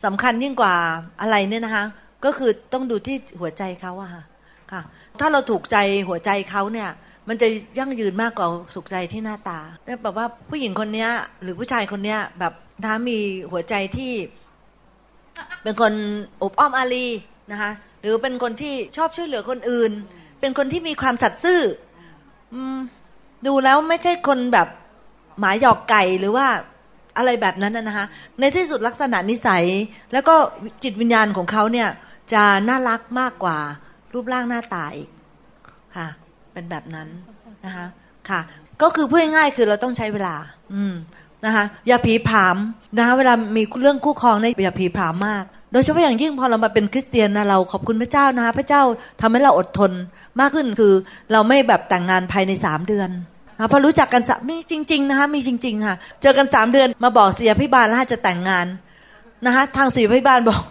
สำคัญยิ่งกว่าอะไรเนี่ยนะคะ ก็คือต้องดูที่หัวใจเขาอะค่ะค่ะ ถ้าเราถูกใจหัวใจเขาเนี่ย มันจะยั่งยืนมากกว่าถูกใจที่หน้าตาแบบว่าผู้หญิงคนนี้หรือผู้ชายคนนี้แบบน้ามีหัวใจที่ เป็นคนอบอ้อมอารีนะคะ หรือเป็นคนที่ชอบช่วยเหลือคนอื่น เป็นคนที่มีความสัตย์ซื่อดูแล้วไม่ใช่คนแบบหมาหยอกไก่หรือว่า อะไรแบบนั้นนะคะ ในที่สุดลักษณะนิสัย แล้วก็จิตวิญญาณของเขาเนี่ย จะน่ารักมากกว่า รูปร่างหน้าตาอีกค่ะ เป็นแบบนั้นนะคะ ค่ะ ก็คือพูดง่ายๆคือเราต้องใช้เวลา อืมนะคะอย่าผีผามนะคะเวลามีเรื่องคู่ครองเนี่ยอย่าผีผามมาก โดยเฉพาะอย่างยิ่งพอเรามาเป็นคริสเตียนนะเราขอบคุณพระเจ้านะคะพระเจ้าทำให้เราอดทนมากขึ้นคือเราไม่แบบแต่งงานภายในสามเดือน พอรู้จักกันมีจริง ๆ นะคะมีจริง ๆ ค่ะ เจอกันสามเดือนมาบอกเสียพิบาลแล้วจะแต่งงานนะคะทางเสียพิบาลบอก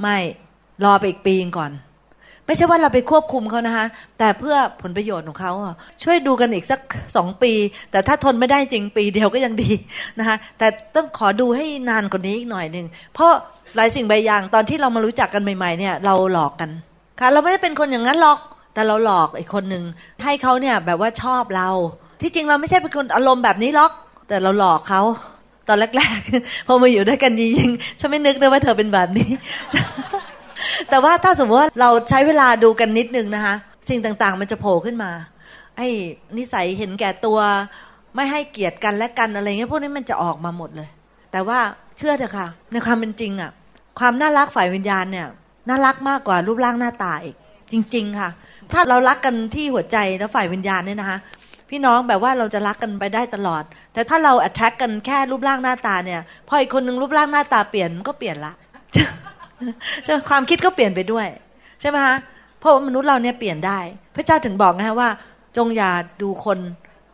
ไม่รอไปอีกปีก่อน ไม่ใช่ว่าเราไปควบคุมเขานะคะแต่เพื่อผลประโยชน์ของเขาช่วยดูกันอีกสักสองปี แต่ถ้าทนไม่ได้จริงปีเดียวก็ยังดีนะคะแต่ต้องขอดูให้นานกว่านี้อีกหน่อยหนึ่งเพราะหลายสิ่งใบอย่างตอนที่เรามารู้จักกันใหม่ ๆ เนี่ย เราหลอกกันค่ะ เราไม่ได้เป็นคนอย่างนั้นหรอก แต่เราหลอกอีกคนหนึ่งให้เขาเนี่ยแบบว่าชอบเรา ที่จริงเราไม่ใช่เป็นคนอารมณ์แบบนี้หรอก แต่เราหลอกเขาตอนแรกๆพอมาอยู่ด้วยกันยิงๆฉันไม่นึกเลยว่าเธอเป็นแบบนี้ แต่ว่าถ้าสมมติว่าเราใช้เวลาดูกันนิดนึงนะคะ สิ่งต่างๆ มันจะโผล่ขึ้นมา ไอ้นิสัยเห็นแก่ตัวไม่ให้เกียรติกันและกันอะไรเงี้ยพวกนี้มันจะออกมาหมดเลย แต่ว่าเชื่อเถอะค่ะ ในความเป็นจริงอะความน่ารักฝ่ายวิญญาณเนี่ยน่ารักมากกว่ารูปร่างหน้าตาอีกจริง ๆ ค่ะ ถ้าเรารักกันที่หัวใจแล้วฝ่ายวิญญาณเนี่ยนะคะ พี่น้องแบบว่าเราจะรักกันไปได้ตลอด แต่ถ้าเราอั t แทกกันแค่รูปร่างหน้าตาเนี่ย พออีกคนนึงรูปร่างหน้าตาเปลี่ยนก็เปลี่ยนละจะความคิดก็เปลี่ยนไปด้วย ใช่ไหมคะเพราะมนุษย์เราเนี่ยเปลี่ยนได้ พระเจ้าถึงบอกนะฮะว่า จงอย่าดูคน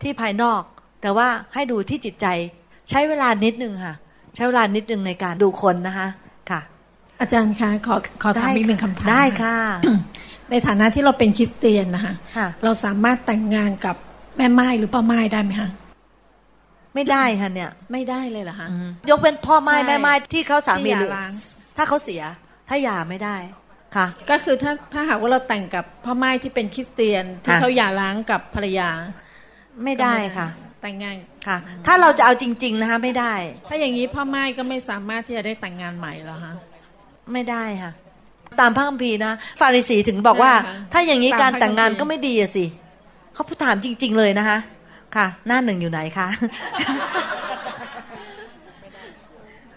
ที่ภายนอก แต่ว่าให้ดูที่จิตใจ ใช้เวลานิดนึงค่ะ ใช้เวลานิดนึงในการดูคนนะคะค่ะ อาจารย์คะขอขอถามอีกหนึ่งคำถามได้ค่ะ ในฐานะที่เราเป็นคริสเตียนนะคะเราสามารถแต่งงานกับ แม่ไม้หรือพ่อไม้ได้ไหมคะไม่ได้ค่ะเนี่ย ไม่ได้เลยเหรอคะยกเป็นพ่อไม้แม่ไม้ที่เขาสามีหรือถ้าเขาเสีย ถ้าหย่าไม่ได้ค่ะ ก็คือถ้าถ้าหากว่าเราแต่งกับพ่อไม้ที่เป็นคริสเตียนที่เขาหย่าร้างกับภรรยา ไม่ได้ค่ะ แต่งงานค่ะ ถ้าเราจะเอาจริง ๆนะคะไม่ได้ ถ้าอย่างนี้พ่อไม้ก็ไม่สามารถที่จะได้แต่งงานใหม่หรอคะไม่ได้ค่ะ ตามพระคัมภีร์นะฟาริสีถึงบอกว่า ถ้าอย่างนี้การแต่งงานก็ไม่ดีอะสิ เขาพูดถามจริง ๆ เลยนะคะ ค่ะ หน้าหนึ่งอยู่ไหนคะ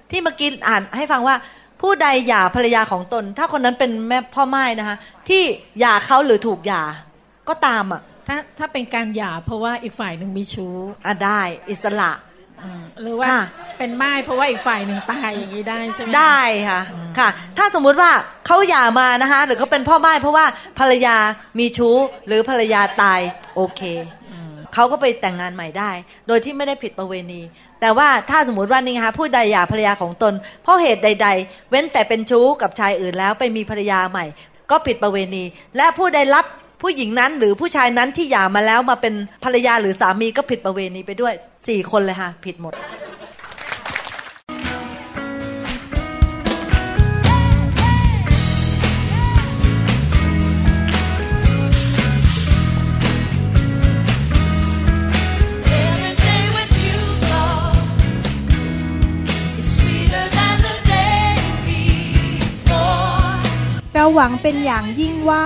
ที่เมื่อกี้อ่านให้ฟังว่า ผู้ใดหย่าภรรยาของตน ถ้าคนนั้นเป็นแม่พ่อไม้นะคะ ที่หย่าเขาหรือถูกหย่าก็ตามอะถ้าถ้าเป็นการหย่าเพราะว่าอีกฝ่ายหนึ่งมีชู้อะได้ อิสระ หรือว่าเป็นไม้เพราะว่าอีกฝ่ายหนึ่งตายอย่างนี้ได้ใช่ไหมได้ค่ะค่ะ ถ้าสมมุติว่าเขาหย่ามานะคะ หรือเขาเป็นพ่อไม้เพราะว่าภรรยามีชู้หรือภรรยาตายโอเคเขาก็ไปแต่งงานใหม่ได้ โดยที่ไม่ได้ผิดประเวณี แต่ว่าถ้าสมมติว่านี่คะผู้ใดหย่าภรรยาของตน เพราะเหตุใด ๆ เว้นแต่เป็นชู้กับชายอื่นแล้วไปมีภรรยาใหม่ ก็ผิดประเวณี และผู้ใดรับ ผู้หญิงนั้นหรือผู้ชายนั้นที่หย่ามาแล้วมาเป็นภรรยาหรือสามีก็ผิดประเวณีไปด้วยสี่คนเลยค่ะ ผิดหมดเราหวังเป็นอย่างยิ่งว่า